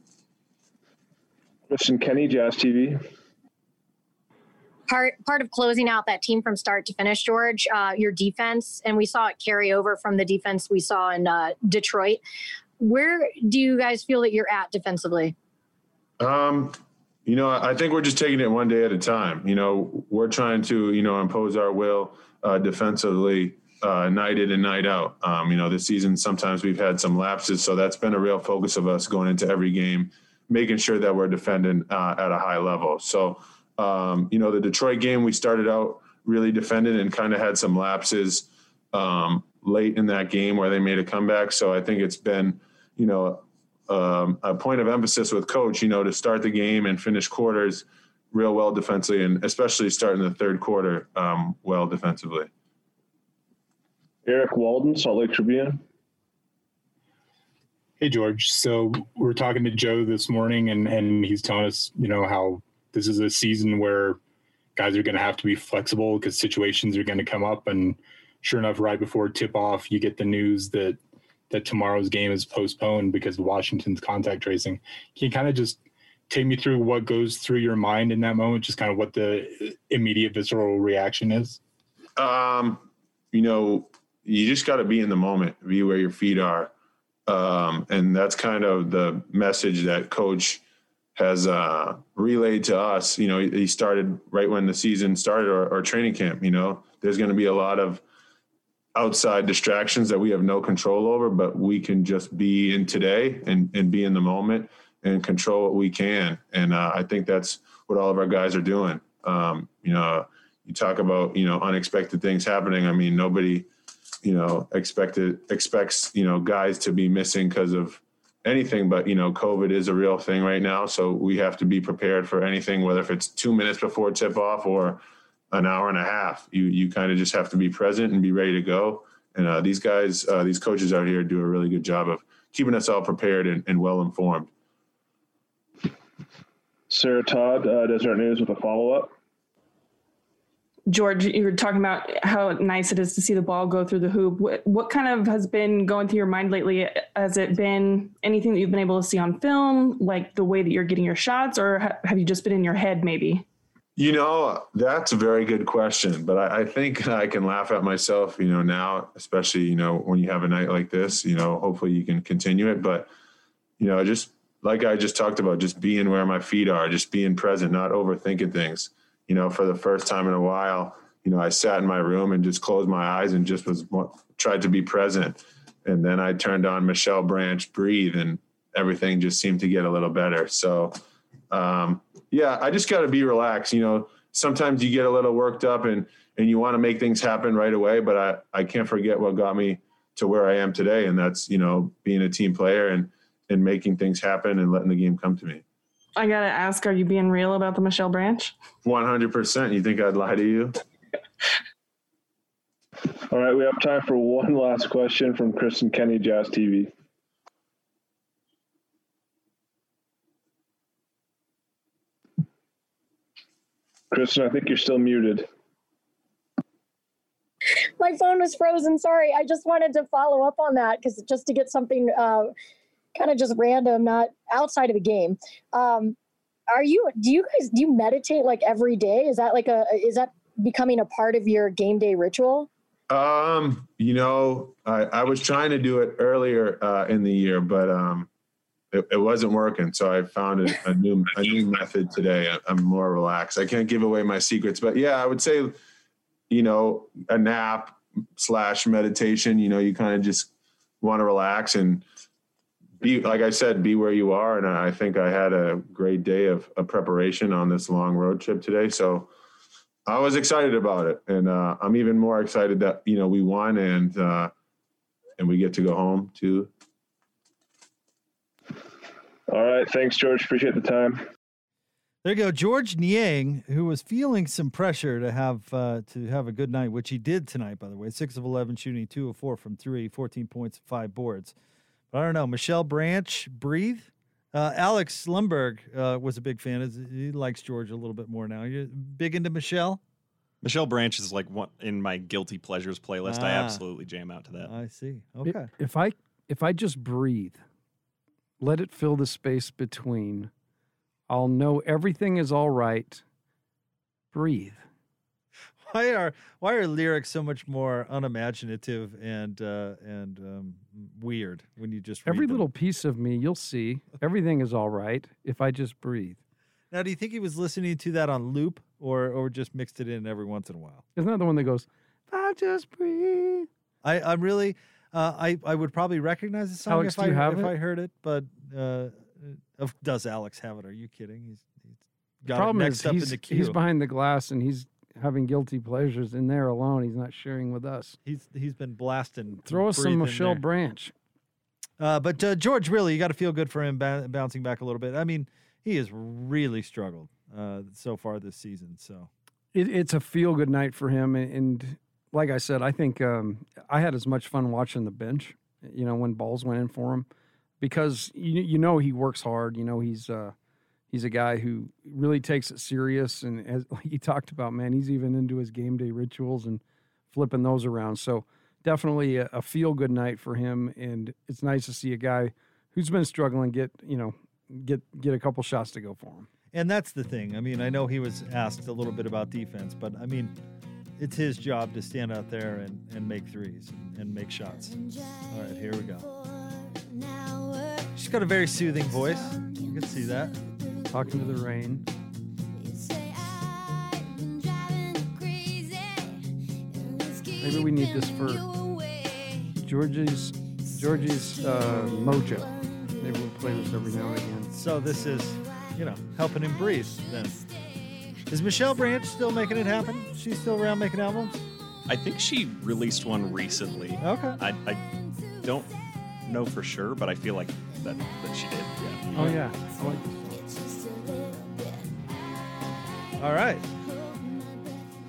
Kristen Kenny, Jazz TV. part part of closing out that team from start to finish, George, uh, your defense, and we saw it carry over from the defense we saw in uh, Detroit. Where do you guys feel that you're at defensively? Um, you know, I think we're just taking it one day at a time. You know, we're trying to, you know, impose our will uh, defensively uh, night in and night out. Um, you know, this season sometimes we've had some lapses, so that's been a real focus of us going into every game, making sure that we're defending uh, at a high level. So, um, you know, the Detroit game we started out really defending and kind of had some lapses um, late in that game where they made a comeback. So I think it's been, you know, um, a point of emphasis with coach, you know, to start the game and finish quarters real well defensively, and especially starting the third quarter um, well defensively. Eric Walden, Salt Lake Tribune. Hey, George. So we're talking to Joe this morning, and, and he's telling us, you know, how this is a season where guys are going to have to be flexible because situations are going to come up. And sure enough, right before tip off, you get the news that that tomorrow's game is postponed because of Washington's contact tracing. Can you kind of just take me through what goes through your mind in that moment, just kind of what the immediate visceral reaction is? Um, you know, you just got to be in the moment, be where your feet are. Um, and that's kind of the message that coach has uh, relayed to us. You know, he, he started right when the season started or, or training camp. You know, there's going to be a lot of outside distractions that we have no control over, but we can just be in today and, and be in the moment and control what we can. And uh, I think that's what all of our guys are doing. Um, you know, you talk about, you know, unexpected things happening. I mean, nobody, you know, expected expects, you know, guys to be missing because of anything, but you know, COVID is a real thing right now. So we have to be prepared for anything, whether if it's two minutes before tip off or an hour and a half. You you kind of just have to be present and be ready to go. And uh, these guys, uh, these coaches out here do a really good job of keeping us all prepared and, and well informed. Sarah Todd, uh, Deseret News with a follow up. George, you were talking about how nice it is to see the ball go through the hoop. What, what kind of has been going through your mind lately? Has it been anything that you've been able to see on film, like the way that you're getting your shots, or ha- have you just been in your head maybe? You know, that's a very good question, but I, I think (laughs) I can laugh at myself, you know, now, especially, you know, when you have a night like this, you know, hopefully you can continue it. But, you know, just like I just talked about, just being where my feet are, just being present, not overthinking things. You know, for the first time in a while, you know, I sat in my room and just closed my eyes and just was tried to be present. And then I turned on Michelle Branch, breathe, and everything just seemed to get a little better. So, um, yeah, I just got to be relaxed. You know, sometimes you get a little worked up and and you want to make things happen right away, but I I can't forget what got me to where I am today, and that's you know being a team player and and making things happen and letting the game come to me. I gotta ask, are you being real about the Michelle Branch? One hundred percent. You think I'd lie to you? All right, we have time for one last question from Kristen Kenny, Jazz TV. Kristen, I think you're still muted. My phone was frozen. Sorry. I just wanted to follow up on that because just to get something uh, kind of just random, not outside of the game. Um, are you? Do you guys do you meditate like every day? Is that like a? Is that becoming a part of your game day ritual? Um, you know, I, I was trying to do it earlier uh, in the year, but um, it, it wasn't working. So I found a, a new a new method today. I'm more relaxed. I can't give away my secrets, but yeah, I would say, you know, a nap slash meditation. You know, you kind of just want to relax and be like I said, be where you are. And I think I had a great day of, of preparation on this long road trip today. So I was excited about it, and uh, I'm even more excited that you know we won and uh, and we get to go home too. All right, thanks, George. Appreciate the time. There you go, George Niang, who was feeling some pressure to have uh, to have a good night, which he did tonight, by the way. Six of eleven shooting, two of four from three, 14 points, five boards. But I don't know. Michelle Branch, breathe. Uh, Alex Lumberg uh, was a big fan. He likes George a little bit more now. You big into Michelle? Michelle Branch is like one in my guilty pleasures playlist. I Ah. absolutely jam out to that. I see. Okay. If I if I just breathe, let it fill the space between, I'll know everything is all right. Breathe. Why are why are lyrics so much more unimaginative and uh, and um, weird when you just read Every them? little piece of me, you'll see. Everything is all right if I just breathe. Now, do you think he was listening to that on loop or or just mixed it in every once in a while? Isn't that the one that goes, I just breathe? I I'm really uh, I I would probably recognize the song Alex, if I if it? I heard it, but uh, of- does Alex have it? Are you kidding? He's, he's got Problem it next is, up he's, in the queue. he's behind the glass and he's having guilty pleasures in there alone. He's not sharing with us. He's he's been blasting. Throw us some Michelle. Branch. Uh, but uh, George, really, you got to feel good for him ba- bouncing back a little bit. I mean, he has really struggled uh, so far this season. So It, it's a feel good night for him, and, and like I said, I think um, I had as much fun watching the bench. You know, when balls went in for him, because you you know he works hard. You know he's uh, he's a guy who really takes it serious, and as (laughs) he talked about, man, he's even into his game day rituals and flipping those around. So definitely a, a feel good night for him, and it's nice to see a guy who's been struggling get you know get get a couple shots to go for him. And that's the thing. I mean, I know he was asked a little bit about defense, but I mean, it's his job to stand out there and, and make threes and, and make shots. All right, here we go. She's got a very soothing voice. You can see that. Talking to the rain. Maybe we need this for Georgie's Georgie's uh, mojo. Maybe we'll play this every now and again. So this is, you know, helping him breathe then. Is Michelle Branch still making it happen? She's still around making albums? I think she released one recently. Okay. I, I don't know for sure, but I feel like that, that she did. Yeah. Oh yeah, like All right.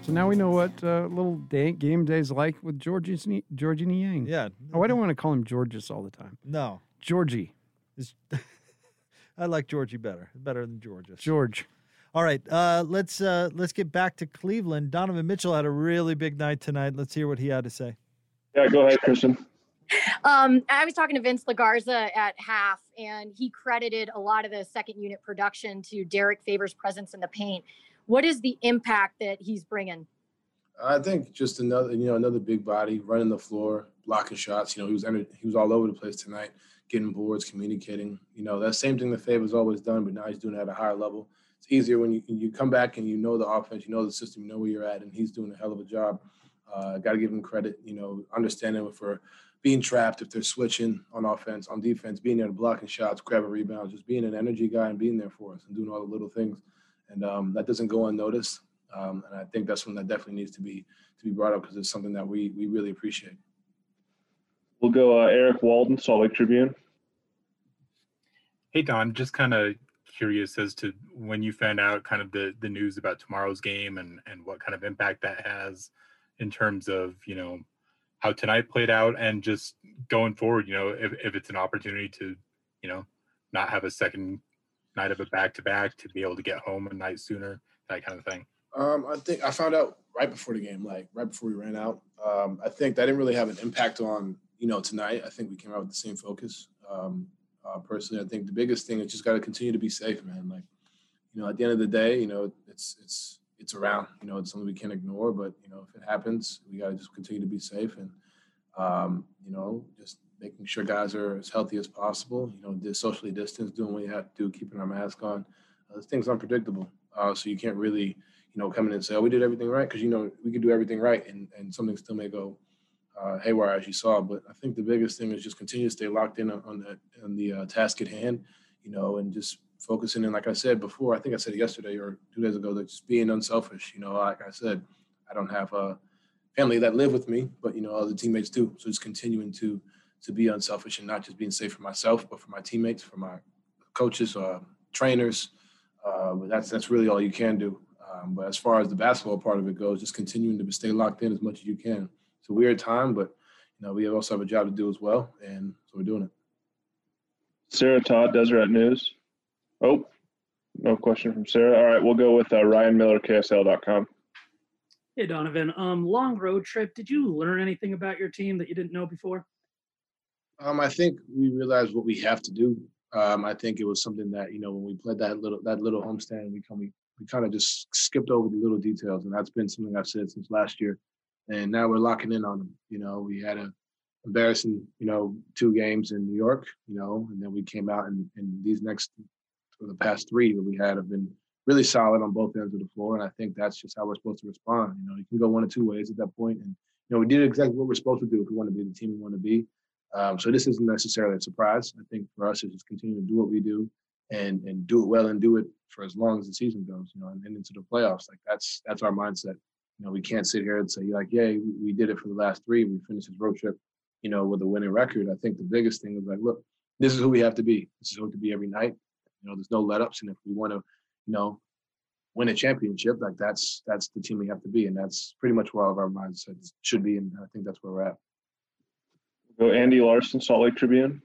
So now we know what uh, little day, game days like with Georgie's Ni- Georgie Niang. Yeah. Oh, I don't want to call him Georges all the time. No. Georgie. It's- (laughs) I like Georgie better. Better than Georgia. George. All right, uh, let's uh, let's get back to Cleveland. Donovan Mitchell had a really big night tonight. Let's hear what he had to say. Yeah, go ahead, Kristen. Um, I was talking to Vince Legarza at half, and he credited a lot of the second unit production to Derrick Favors' presence in the paint. What is the impact that he's bringing? I think just another, you know, another big body running the floor, blocking shots. You know, he was under, he was all over the place tonight, getting boards, communicating. You know, that same thing that Favor's always done, but now he's doing it at a higher level. It's easier when you you come back and you know the offense, you know the system, you know where you're at, and he's doing a hell of a job. Uh, Got to give him credit. You know, understanding for being trapped if they're switching on offense, on defense, being there to blocking shots, grabbing rebounds, just being an energy guy and being there for us and doing all the little things. And um, that doesn't go unnoticed. Um, and I think that's one that definitely needs to be to be brought up because it's something that we we really appreciate. We'll go uh, Eric Walden, Salt Lake Tribune. Hey Don, just kind of curious as to when you found out kind of the the news about tomorrow's game and and what kind of impact that has in terms of you know how tonight played out and just going forward. You know, if if it's an opportunity to you know not have a second night of a back to back to be able to get home a night sooner, that kind of thing. Um, I think I found out right before the game, like right before we ran out. Um, I think that didn't really have an impact on you know tonight. I think we came out with the same focus. Um, uh, personally, I think the biggest thing is just got to continue to be safe, man. Like you know, at the end of the day, you know, it's it's it's around. You know, it's something we can't ignore. But you know, if it happens, we got to just continue to be safe and um, you know, just making sure guys are as healthy as possible. You know, socially distance, doing what you have to do, keeping our mask on. Uh, this thing's unpredictable, uh, so you can't really you know, come in and say, "Oh, we did everything right," because you know we could do everything right, and and something still may go uh, haywire as you saw. But I think the biggest thing is just continue to stay locked in on the on the uh, task at hand, you know, and just focusing in. Like I said before, I think I said yesterday or two days ago, that just being unselfish. You know, like I said, I don't have a family that live with me, but you know, other teammates do. So just continuing to to be unselfish and not just being safe for myself, but for my teammates, for my coaches, uh, trainers. Uh, but that's that's really all you can do. Um, but as far as the basketball part of it goes, just continuing to stay locked in as much as you can. It's a weird time, but you know we also have a job to do as well, and so we're doing it. Sarah Todd, Deseret News. Oh, no question from Sarah. All right, we'll go with uh, Ryan Miller, KSL.com. Hey Donovan, um, long road trip. Did you learn anything about your team that you didn't know before? Um, I think we realized what we have to do. Um, I think it was something that you know when we played that little that little homestand, we come we we kind of just skipped over the little details, and that's been something I've said since last year. And now we're locking in on them. You know, we had a embarrassing, you know, two games in New York, you know, and then we came out and, and these next for the past three that we had have been really solid on both ends of the floor. And I think that's just how we're supposed to respond. You know, you can go one of two ways at that point. And, you know, we did exactly what we're supposed to do if we want to be the team we want to be. Um, so this isn't necessarily a surprise. I think for us, it's just continue to do what we do and and do it well and do it for as long as the season goes, you know, and, and into the playoffs. Like that's that's our mindset. You know, we can't sit here and say like, yeah, we, we did it for the last three. We finished this road trip, you know, with a winning record. I think the biggest thing is like, look, this is who we have to be. This is who to be every night. You know, there's no let ups, and if we want to, you know, win a championship, like that's that's the team we have to be, and that's pretty much where all of our mindsets should be, and I think that's where we're at. Go Andy Larsen, Salt Lake Tribune.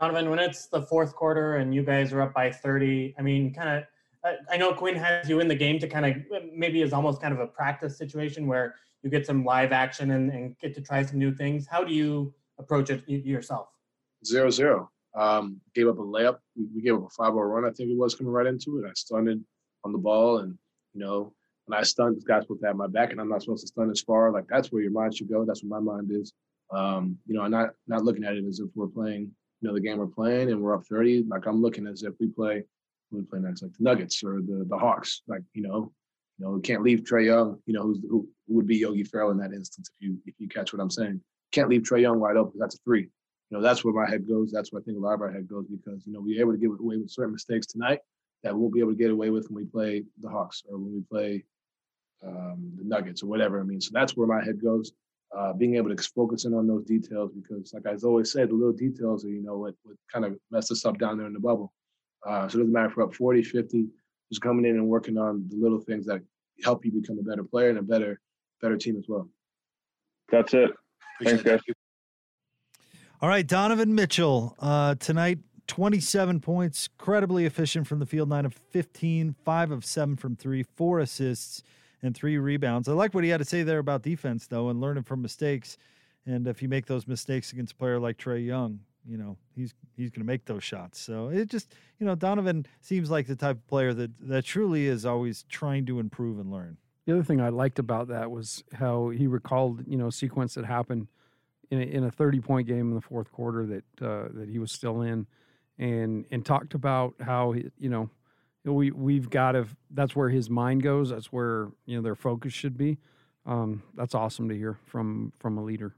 Donovan, when it's the fourth quarter and you guys are up by 30, I mean, kind of, I know Quin has you in the game to kind of maybe is almost kind of a practice situation where you get some live action and, and get to try some new things. How do you approach it yourself? Zero zero. Um, gave up a layup. We, gave up a 5 0 run, I think it was coming right into it. I stunned on the ball, and, you know, when I stunned, this guy's supposed to have my back, and I'm not supposed to stun as far. Like, that's where your mind should go. That's where my mind is. Um, you know, I'm not, not looking at it as if we're playing you know the game we're playing and we're up 30 like i'm looking as if we play we play next like the nuggets or the the hawks like you know you know can't leave Trae young you know who's who, who would be yogi ferrell in that instance if you if you catch what i'm saying. Can't leave Trae young wide open because that's a three. You know that's where my head goes that's where i think a lot of our head goes because you know we're able to get away with certain mistakes tonight that we won't be able to get away with when we play the hawks or when we play um, the nuggets or whatever i mean so that's where my head goes. Uh, being able to focus in on those details because, like I always said, the little details are, you know, what, what kind of mess us up down there in the bubble. Uh, so it doesn't matter if we're up 40, 50, just coming in and working on the little things that help you become a better player and a better, better team as well. That's it. Thanks, guys. All right, Donovan Mitchell. Uh, tonight, 27 points, incredibly efficient from the field, 9 of 15, 5 of 7 from 3, 4 assists, and 3 rebounds. I like what he had to say there about defense, though, and learning from mistakes. And if you make those mistakes against a player like Trae Young, you know, he's he's going to make those shots. So it just, you know, Donovan seems like the type of player that that truly is always trying to improve and learn. The other thing I liked about that was how he recalled, you know, sequence that happened in a, in a 30 point game in the fourth quarter that uh, that he was still in, and and talked about how he, you know we we've got to that's where his mind goes. That's where you know their focus should be. Um, that's awesome to hear from from a leader.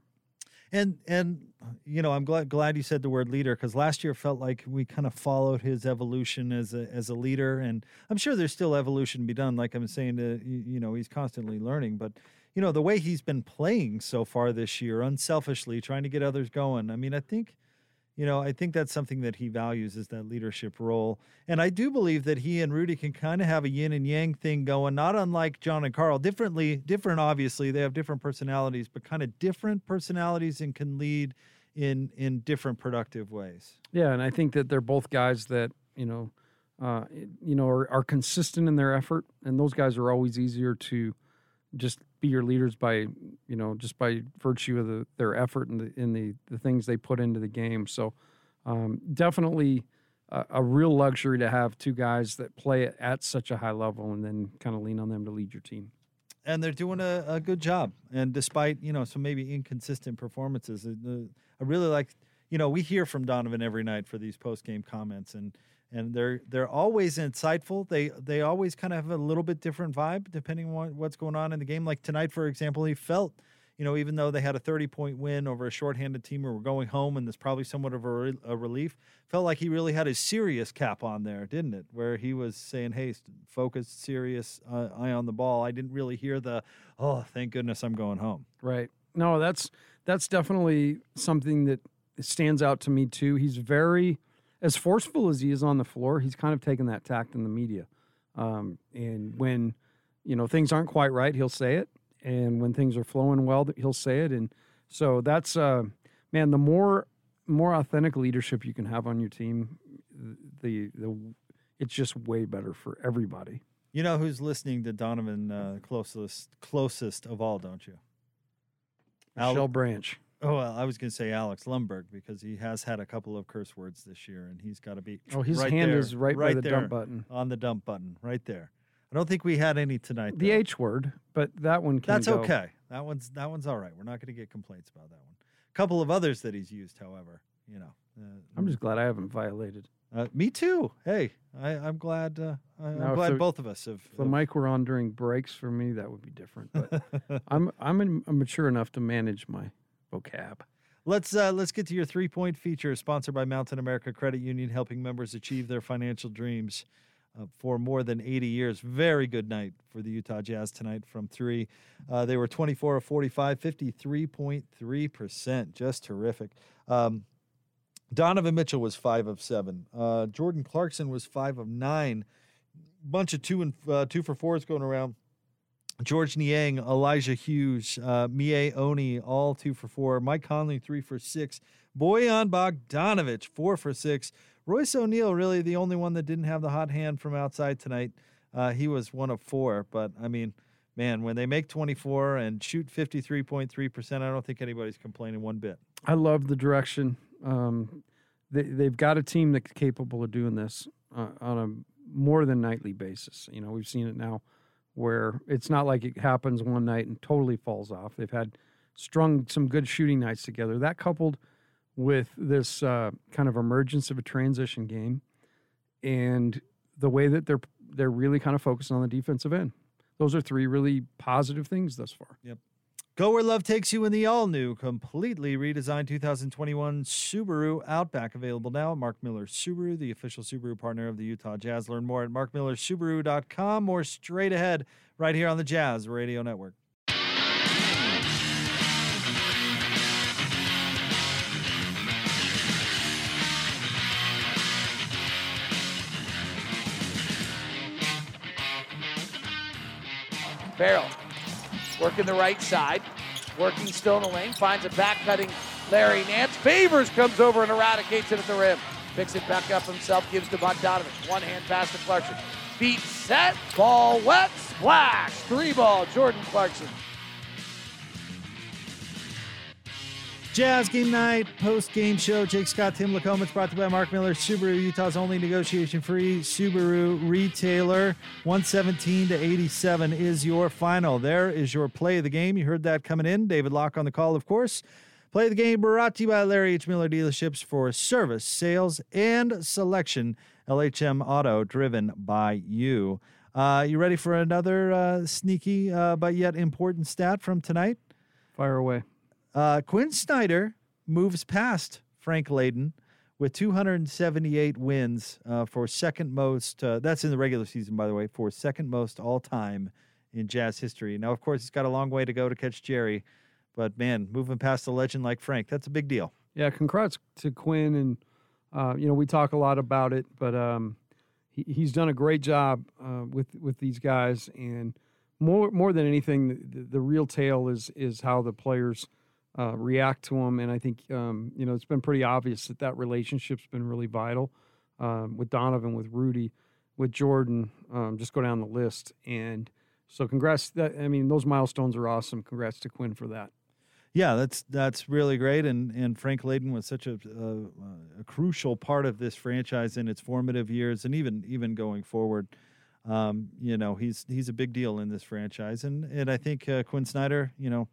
And and you know, I'm glad glad you said the word leader because last year felt like we kind of followed his evolution as a as a leader, and I'm sure there's still evolution to be done. Like I'm saying, to, you, you know, he's constantly learning, but you know, the way he's been playing so far this year, unselfishly trying to get others going. I mean, I think you know, I think that's something that he values is that leadership role. And I do believe that he and Rudy can kind of have a yin and yang thing going, not unlike John and Karl. Differently, different obviously. They have different personalities, but kind of different personalities and can lead in in different productive ways. Yeah, and I think that they're both guys that, you know, uh, you know, are, are consistent in their effort, and those guys are always easier to just be your leaders by you know just by virtue of the, their effort and the in the the things they put into the game. So um, definitely a, a, real luxury to have two guys that play at such a high level and then kind of lean on them to lead your team. And they're doing a, a good job. And despite you know some maybe inconsistent performances, I really like you know we hear from Donovan every night for these post game comments and and they're they're always insightful. They they always kind of have a little bit different vibe depending on what's going on in the game. Like tonight, for example, he felt, you know, even though they had a 30 point win over a shorthanded team or were going home, and there's probably somewhat of a, a relief. Felt like he really had his serious cap on there, didn't it? Where he was saying, "Hey, focused, serious, uh, eye on the ball." I didn't really hear the, "Oh, thank goodness I'm going home." Right. No, that's that's definitely something that stands out to me too. He's very as forceful as he is on the floor, he's kind of taken that tact in the media. Um, and when you know things aren't quite right, he'll say it, and when things are flowing well, he'll say it. And so that's uh, man, the more more authentic leadership you can have on your team, the the it's just way better for everybody. You know who's listening to Donovan uh, closest closest of all, don't you? Michelle Al- Branch. Oh, well, I was going to say Alex Lundberg because he has had a couple of curse words this year, and he's got to be. Oh, his right hand there, is right, right by the there dump button. On the dump button, right there. I don't think we had any tonight. The though. H word, but that one can That's go. okay. That one's that one's all right. We're not going to get complaints about that one. A couple of others that he's used, however, you know. Uh, I'm just glad I haven't violated. Uh, me too. Hey, I, I'm glad. Uh, Now, I'm if glad the- both of us have. If the mic were on during breaks for me, that would be different. But (laughs) I'm I'm in, I'm mature enough to manage my vocab. Let's uh, let's get to your three point feature, sponsored by Mountain America Credit Union, helping members achieve their financial dreams uh, for more than 80 years. Very good night for the Utah Jazz tonight from three. Uh, they were 24 of 45, 53.3 percent, just terrific. Um, Donovan Mitchell was five of seven. Uh, Jordan Clarkson was five of nine. Bunch of two and uh, two for fours going around. George Niang, Elijah Hughes, uh, Miye Oni, all two for four. Mike Conley, three for six. Bojan Bogdanovic, four for six. Royce O'Neale, really the only one that didn't have the hot hand from outside tonight. Uh, he was one of four. But, I mean, man, when they make 24 and shoot 53.3%, I don't think anybody's complaining one bit. I love the direction. Um, they, they've got a team that's capable of doing this uh, on a more than nightly basis. You know, we've seen it now where it's not like it happens one night and totally falls off. They've had strung some good shooting nights together. That coupled with this uh, kind of emergence of a transition game and the way that they're they're really kind of focused on the defensive end. Those are three really positive things thus far. Yep. Go where love takes you in the all new, completely redesigned 2021 Subaru Outback. Available now at Mark Miller Subaru, the official Subaru partner of the Utah Jazz. Learn more at markmillersubaru.com or straight ahead right here on the Jazz Radio Network. Ferrell working the right side, working still in the lane, finds a back cutting Larry Nance. Favors comes over and eradicates it at the rim. Picks it back up himself, gives to Bogdanovic. One hand pass to Clarkson. Feet set, ball wet, splash. Three ball, Jordan Clarkson. Jazz game night, post game show. Jake Scott, Tim LaComb. Brought to you by Mark Miller, Subaru, Utah's only negotiation free Subaru retailer. 117 to 87 is your final. There is your play of the game. You heard that coming in. David Locke on the call, of course. Play the game brought to you by Larry H. Miller Dealerships for service, sales, and selection. LHM Auto, driven by you. Uh, you ready for another uh, sneaky uh, but yet important stat from tonight? Fire away. Uh, Quin Snyder moves past Frank Layden with 278 wins uh, for second most. Uh, that's in the regular season, by the way, for second most all time in Jazz history. Now, of course, he's got a long way to go to catch Jerry, but man, moving past a legend like Frank, that's a big deal. Yeah, congrats to Quin, and uh, you know we talk a lot about it, but um, he, he's done a great job uh, with with these guys, and more more than anything, the, the real tale is is how the players uh, react to him, and I think um, you know it's been pretty obvious that that relationship's been really vital um, with Donovan, with Rudy, with Jordan. Um, just go down the list, and so congrats. That I mean, those milestones are awesome. Congrats to Quin for that. Yeah, that's that's really great, and and Frank Layden was such a, a, a crucial part of this franchise in its formative years, and even even going forward. Um, you know, he's he's a big deal in this franchise, and and I think uh, Quin Snyder, you know,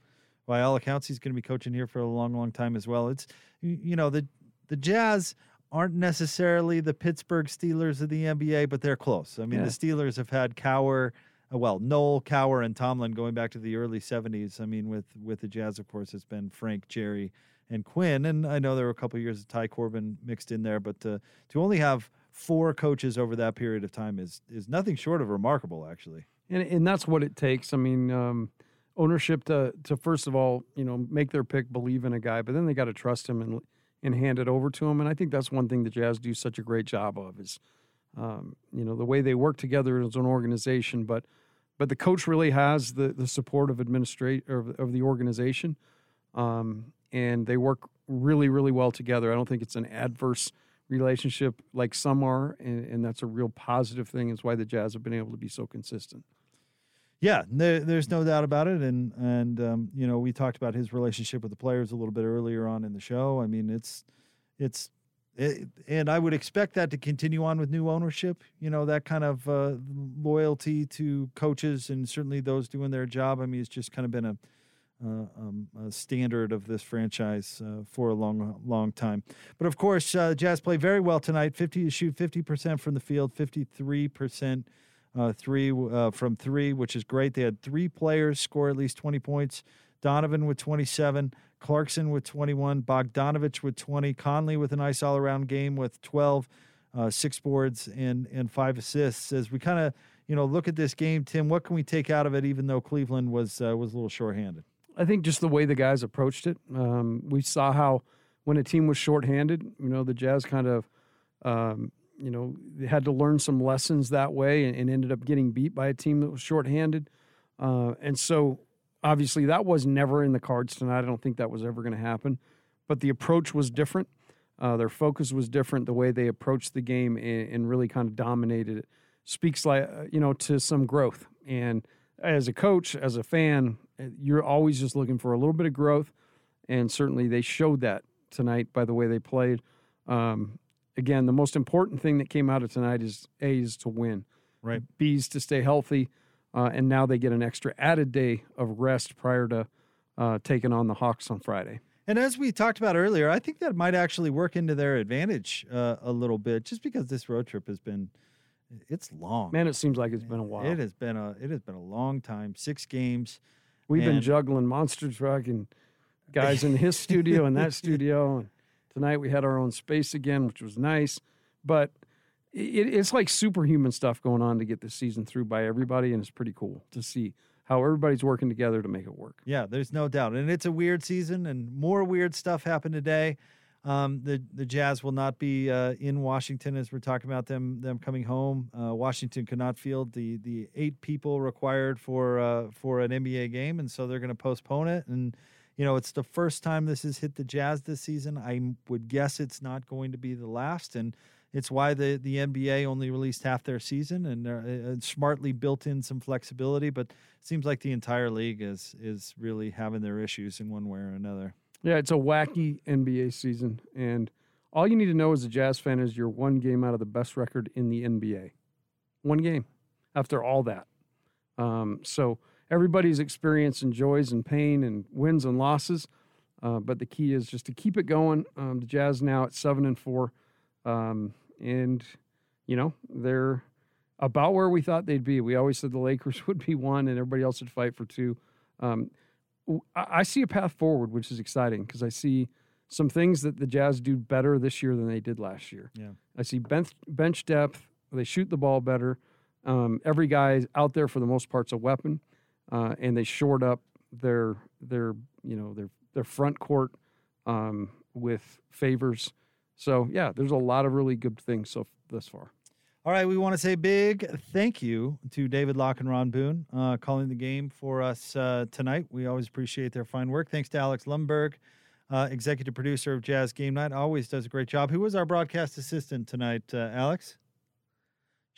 by all accounts, he's going to be coaching here for a long, long time as well. It's you know the the Jazz aren't necessarily the Pittsburgh Steelers of the NBA, but they're close. I mean, Yeah. the Steelers have had Cowher, uh, well, Noll, Cowher, and Tomlin going back to the early '70s. I mean, with with the Jazz, of course, it's been Frank, Jerry, and Quin, and I know there were a couple of years of Ty Corbin mixed in there, but uh, to only have four coaches over that period of time is is nothing short of remarkable, actually. and and that's what it takes. I mean, um, ownership to to first of all, you know, make their pick, believe in a guy, but then they got to trust him and and hand it over to him. And I think that's one thing the Jazz do such a great job of is, um, you know, the way they work together as an organization. But but the coach really has the the support of administrate of, of the organization, um, and they work really really well together. I don't think it's an adverse relationship like some are, and, and that's a real positive thing. It's why the Jazz have been able to be so consistent. Yeah, there, there's no doubt about it, and and um, you know we talked about his relationship with the players a little bit earlier on in the show. I mean, it's it's it, and I would expect that to continue on with new ownership. You know that kind of uh, loyalty to coaches and certainly those doing their job. I mean, it's just kind of been a uh, um, a standard of this franchise uh, for a long, long time. But of course, uh, Jazz play very well tonight. Fifty to shoot, fifty percent from the field, fifty-three percent uh, three uh, from three, which is great. They had three players score at least 20 points. Donovan with 27, Clarkson with 21, Bogdanovic with 20, Conley with a nice all-around game with 12, uh, six boards and and five assists. As we kind of you know look at this game, Tim, what can we take out of it? Even though Cleveland was uh, was a little shorthanded. I think just the way the guys approached it. Um, we saw how when a team was shorthanded, you know, the Jazz kind of, um, you know, they had to learn some lessons that way and, and ended up getting beat by a team that was shorthanded. Uh, and so obviously that was never in the cards tonight. I don't think that was ever going to happen. But the approach was different. Uh, their focus was different. The way they approached the game and, and really kind of dominated it speaks like uh, you know to some growth. And as a coach, as a fan, uh, you're always just looking for a little bit of growth. And certainly they showed that tonight by the way they played. Um, again, the most important thing that came out of tonight is A is to win, right? B is to stay healthy, uh, and now they get an extra added day of rest prior to uh, taking on the Hawks on Friday. And as we talked about earlier, I think that might actually work into their advantage uh, a little bit, just because this road trip has been it's long. Man, it seems like it's been a while. It has been a it has been a long time. Six games. We've been juggling monster truck and guys in his studio and that (laughs) studio. And tonight we had our own space again, which was nice. But it, it's like superhuman stuff going on to get this season through by everybody, and it's pretty cool to see how everybody's working together to make it work. Yeah, there's no doubt, and it's a weird season, and more weird stuff happened today. Um, the the Jazz will not be uh, in Washington as we're talking about them them coming home. Uh, Washington could not field the the eight people required for uh, for an NBA game, and so they're going to postpone it. And you know, it's the first time this has hit the Jazz this season. I would guess it's not going to be the last, and it's why the the NBA only released half their season and uh, uh, smartly built in some flexibility. But seems like the entire league is is really having their issues in one way or another. Yeah, it's a wacky NBA season, and all you need to know as a Jazz fan is you're one game out of the best record in the NBA. One game after all that. Um, so everybody's experiencing joys and pain and wins and losses. Uh, but the key is just to keep it going. Um, the Jazz now at seven and four, um, and you know they're about where we thought they'd be. We always said the Lakers (laughs) would be one, and everybody else would fight for two. Um, I see a path forward, which is exciting because I see some things that the Jazz do better this year than they did last year. Yeah. I see bench bench depth. They shoot the ball better. Um, every guy out there for the most part's a weapon, uh, and they shored up their their you know their their front court um, with Favors. So yeah, there's a lot of really good things so thus far. All right, we want to say big thank you to David Locke and Ron Boone uh, calling the game for us uh, tonight. We always appreciate their fine work. Thanks to Alex Lumberg, uh, executive producer of Jazz Game Night. Always does a great job. Who was our broadcast assistant tonight, uh, Alex?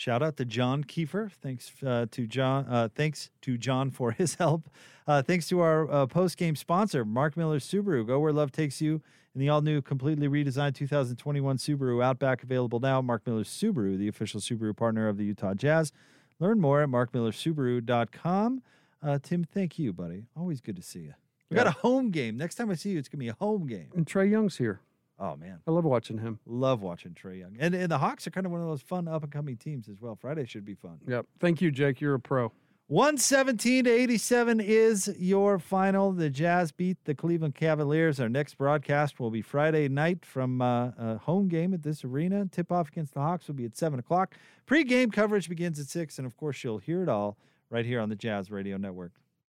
Shout out to John Kiefer. Thanks uh, to John. Uh, thanks to John for (laughs) his help. Uh, thanks to our uh, post game sponsor, Mark Miller Subaru. Go where love takes you in the all new, completely redesigned 2021 Subaru Outback, available now. Mark Miller Subaru, the official Subaru partner of the Utah Jazz. Learn more at markmillersubaru.com. Uh, Tim, thank you, buddy. Always good to see you. We got a home game. Next time I see you, it's gonna be a home game. And Trae Young's here. Oh man, I love watching him. Love watching Trae Young. And, and the Hawks are kind of one of those fun up and coming teams as well. Friday should be fun. Yep. Thank you, Jake. You're a pro. 117 to 87 is your final. The Jazz beat the Cleveland Cavaliers. Our next broadcast will be Friday night from uh, a home game at this arena. Tip off against the Hawks will be at 7 o'clock. Pre game coverage begins at 6. And of course, you'll hear it all right here on the Jazz Radio Network.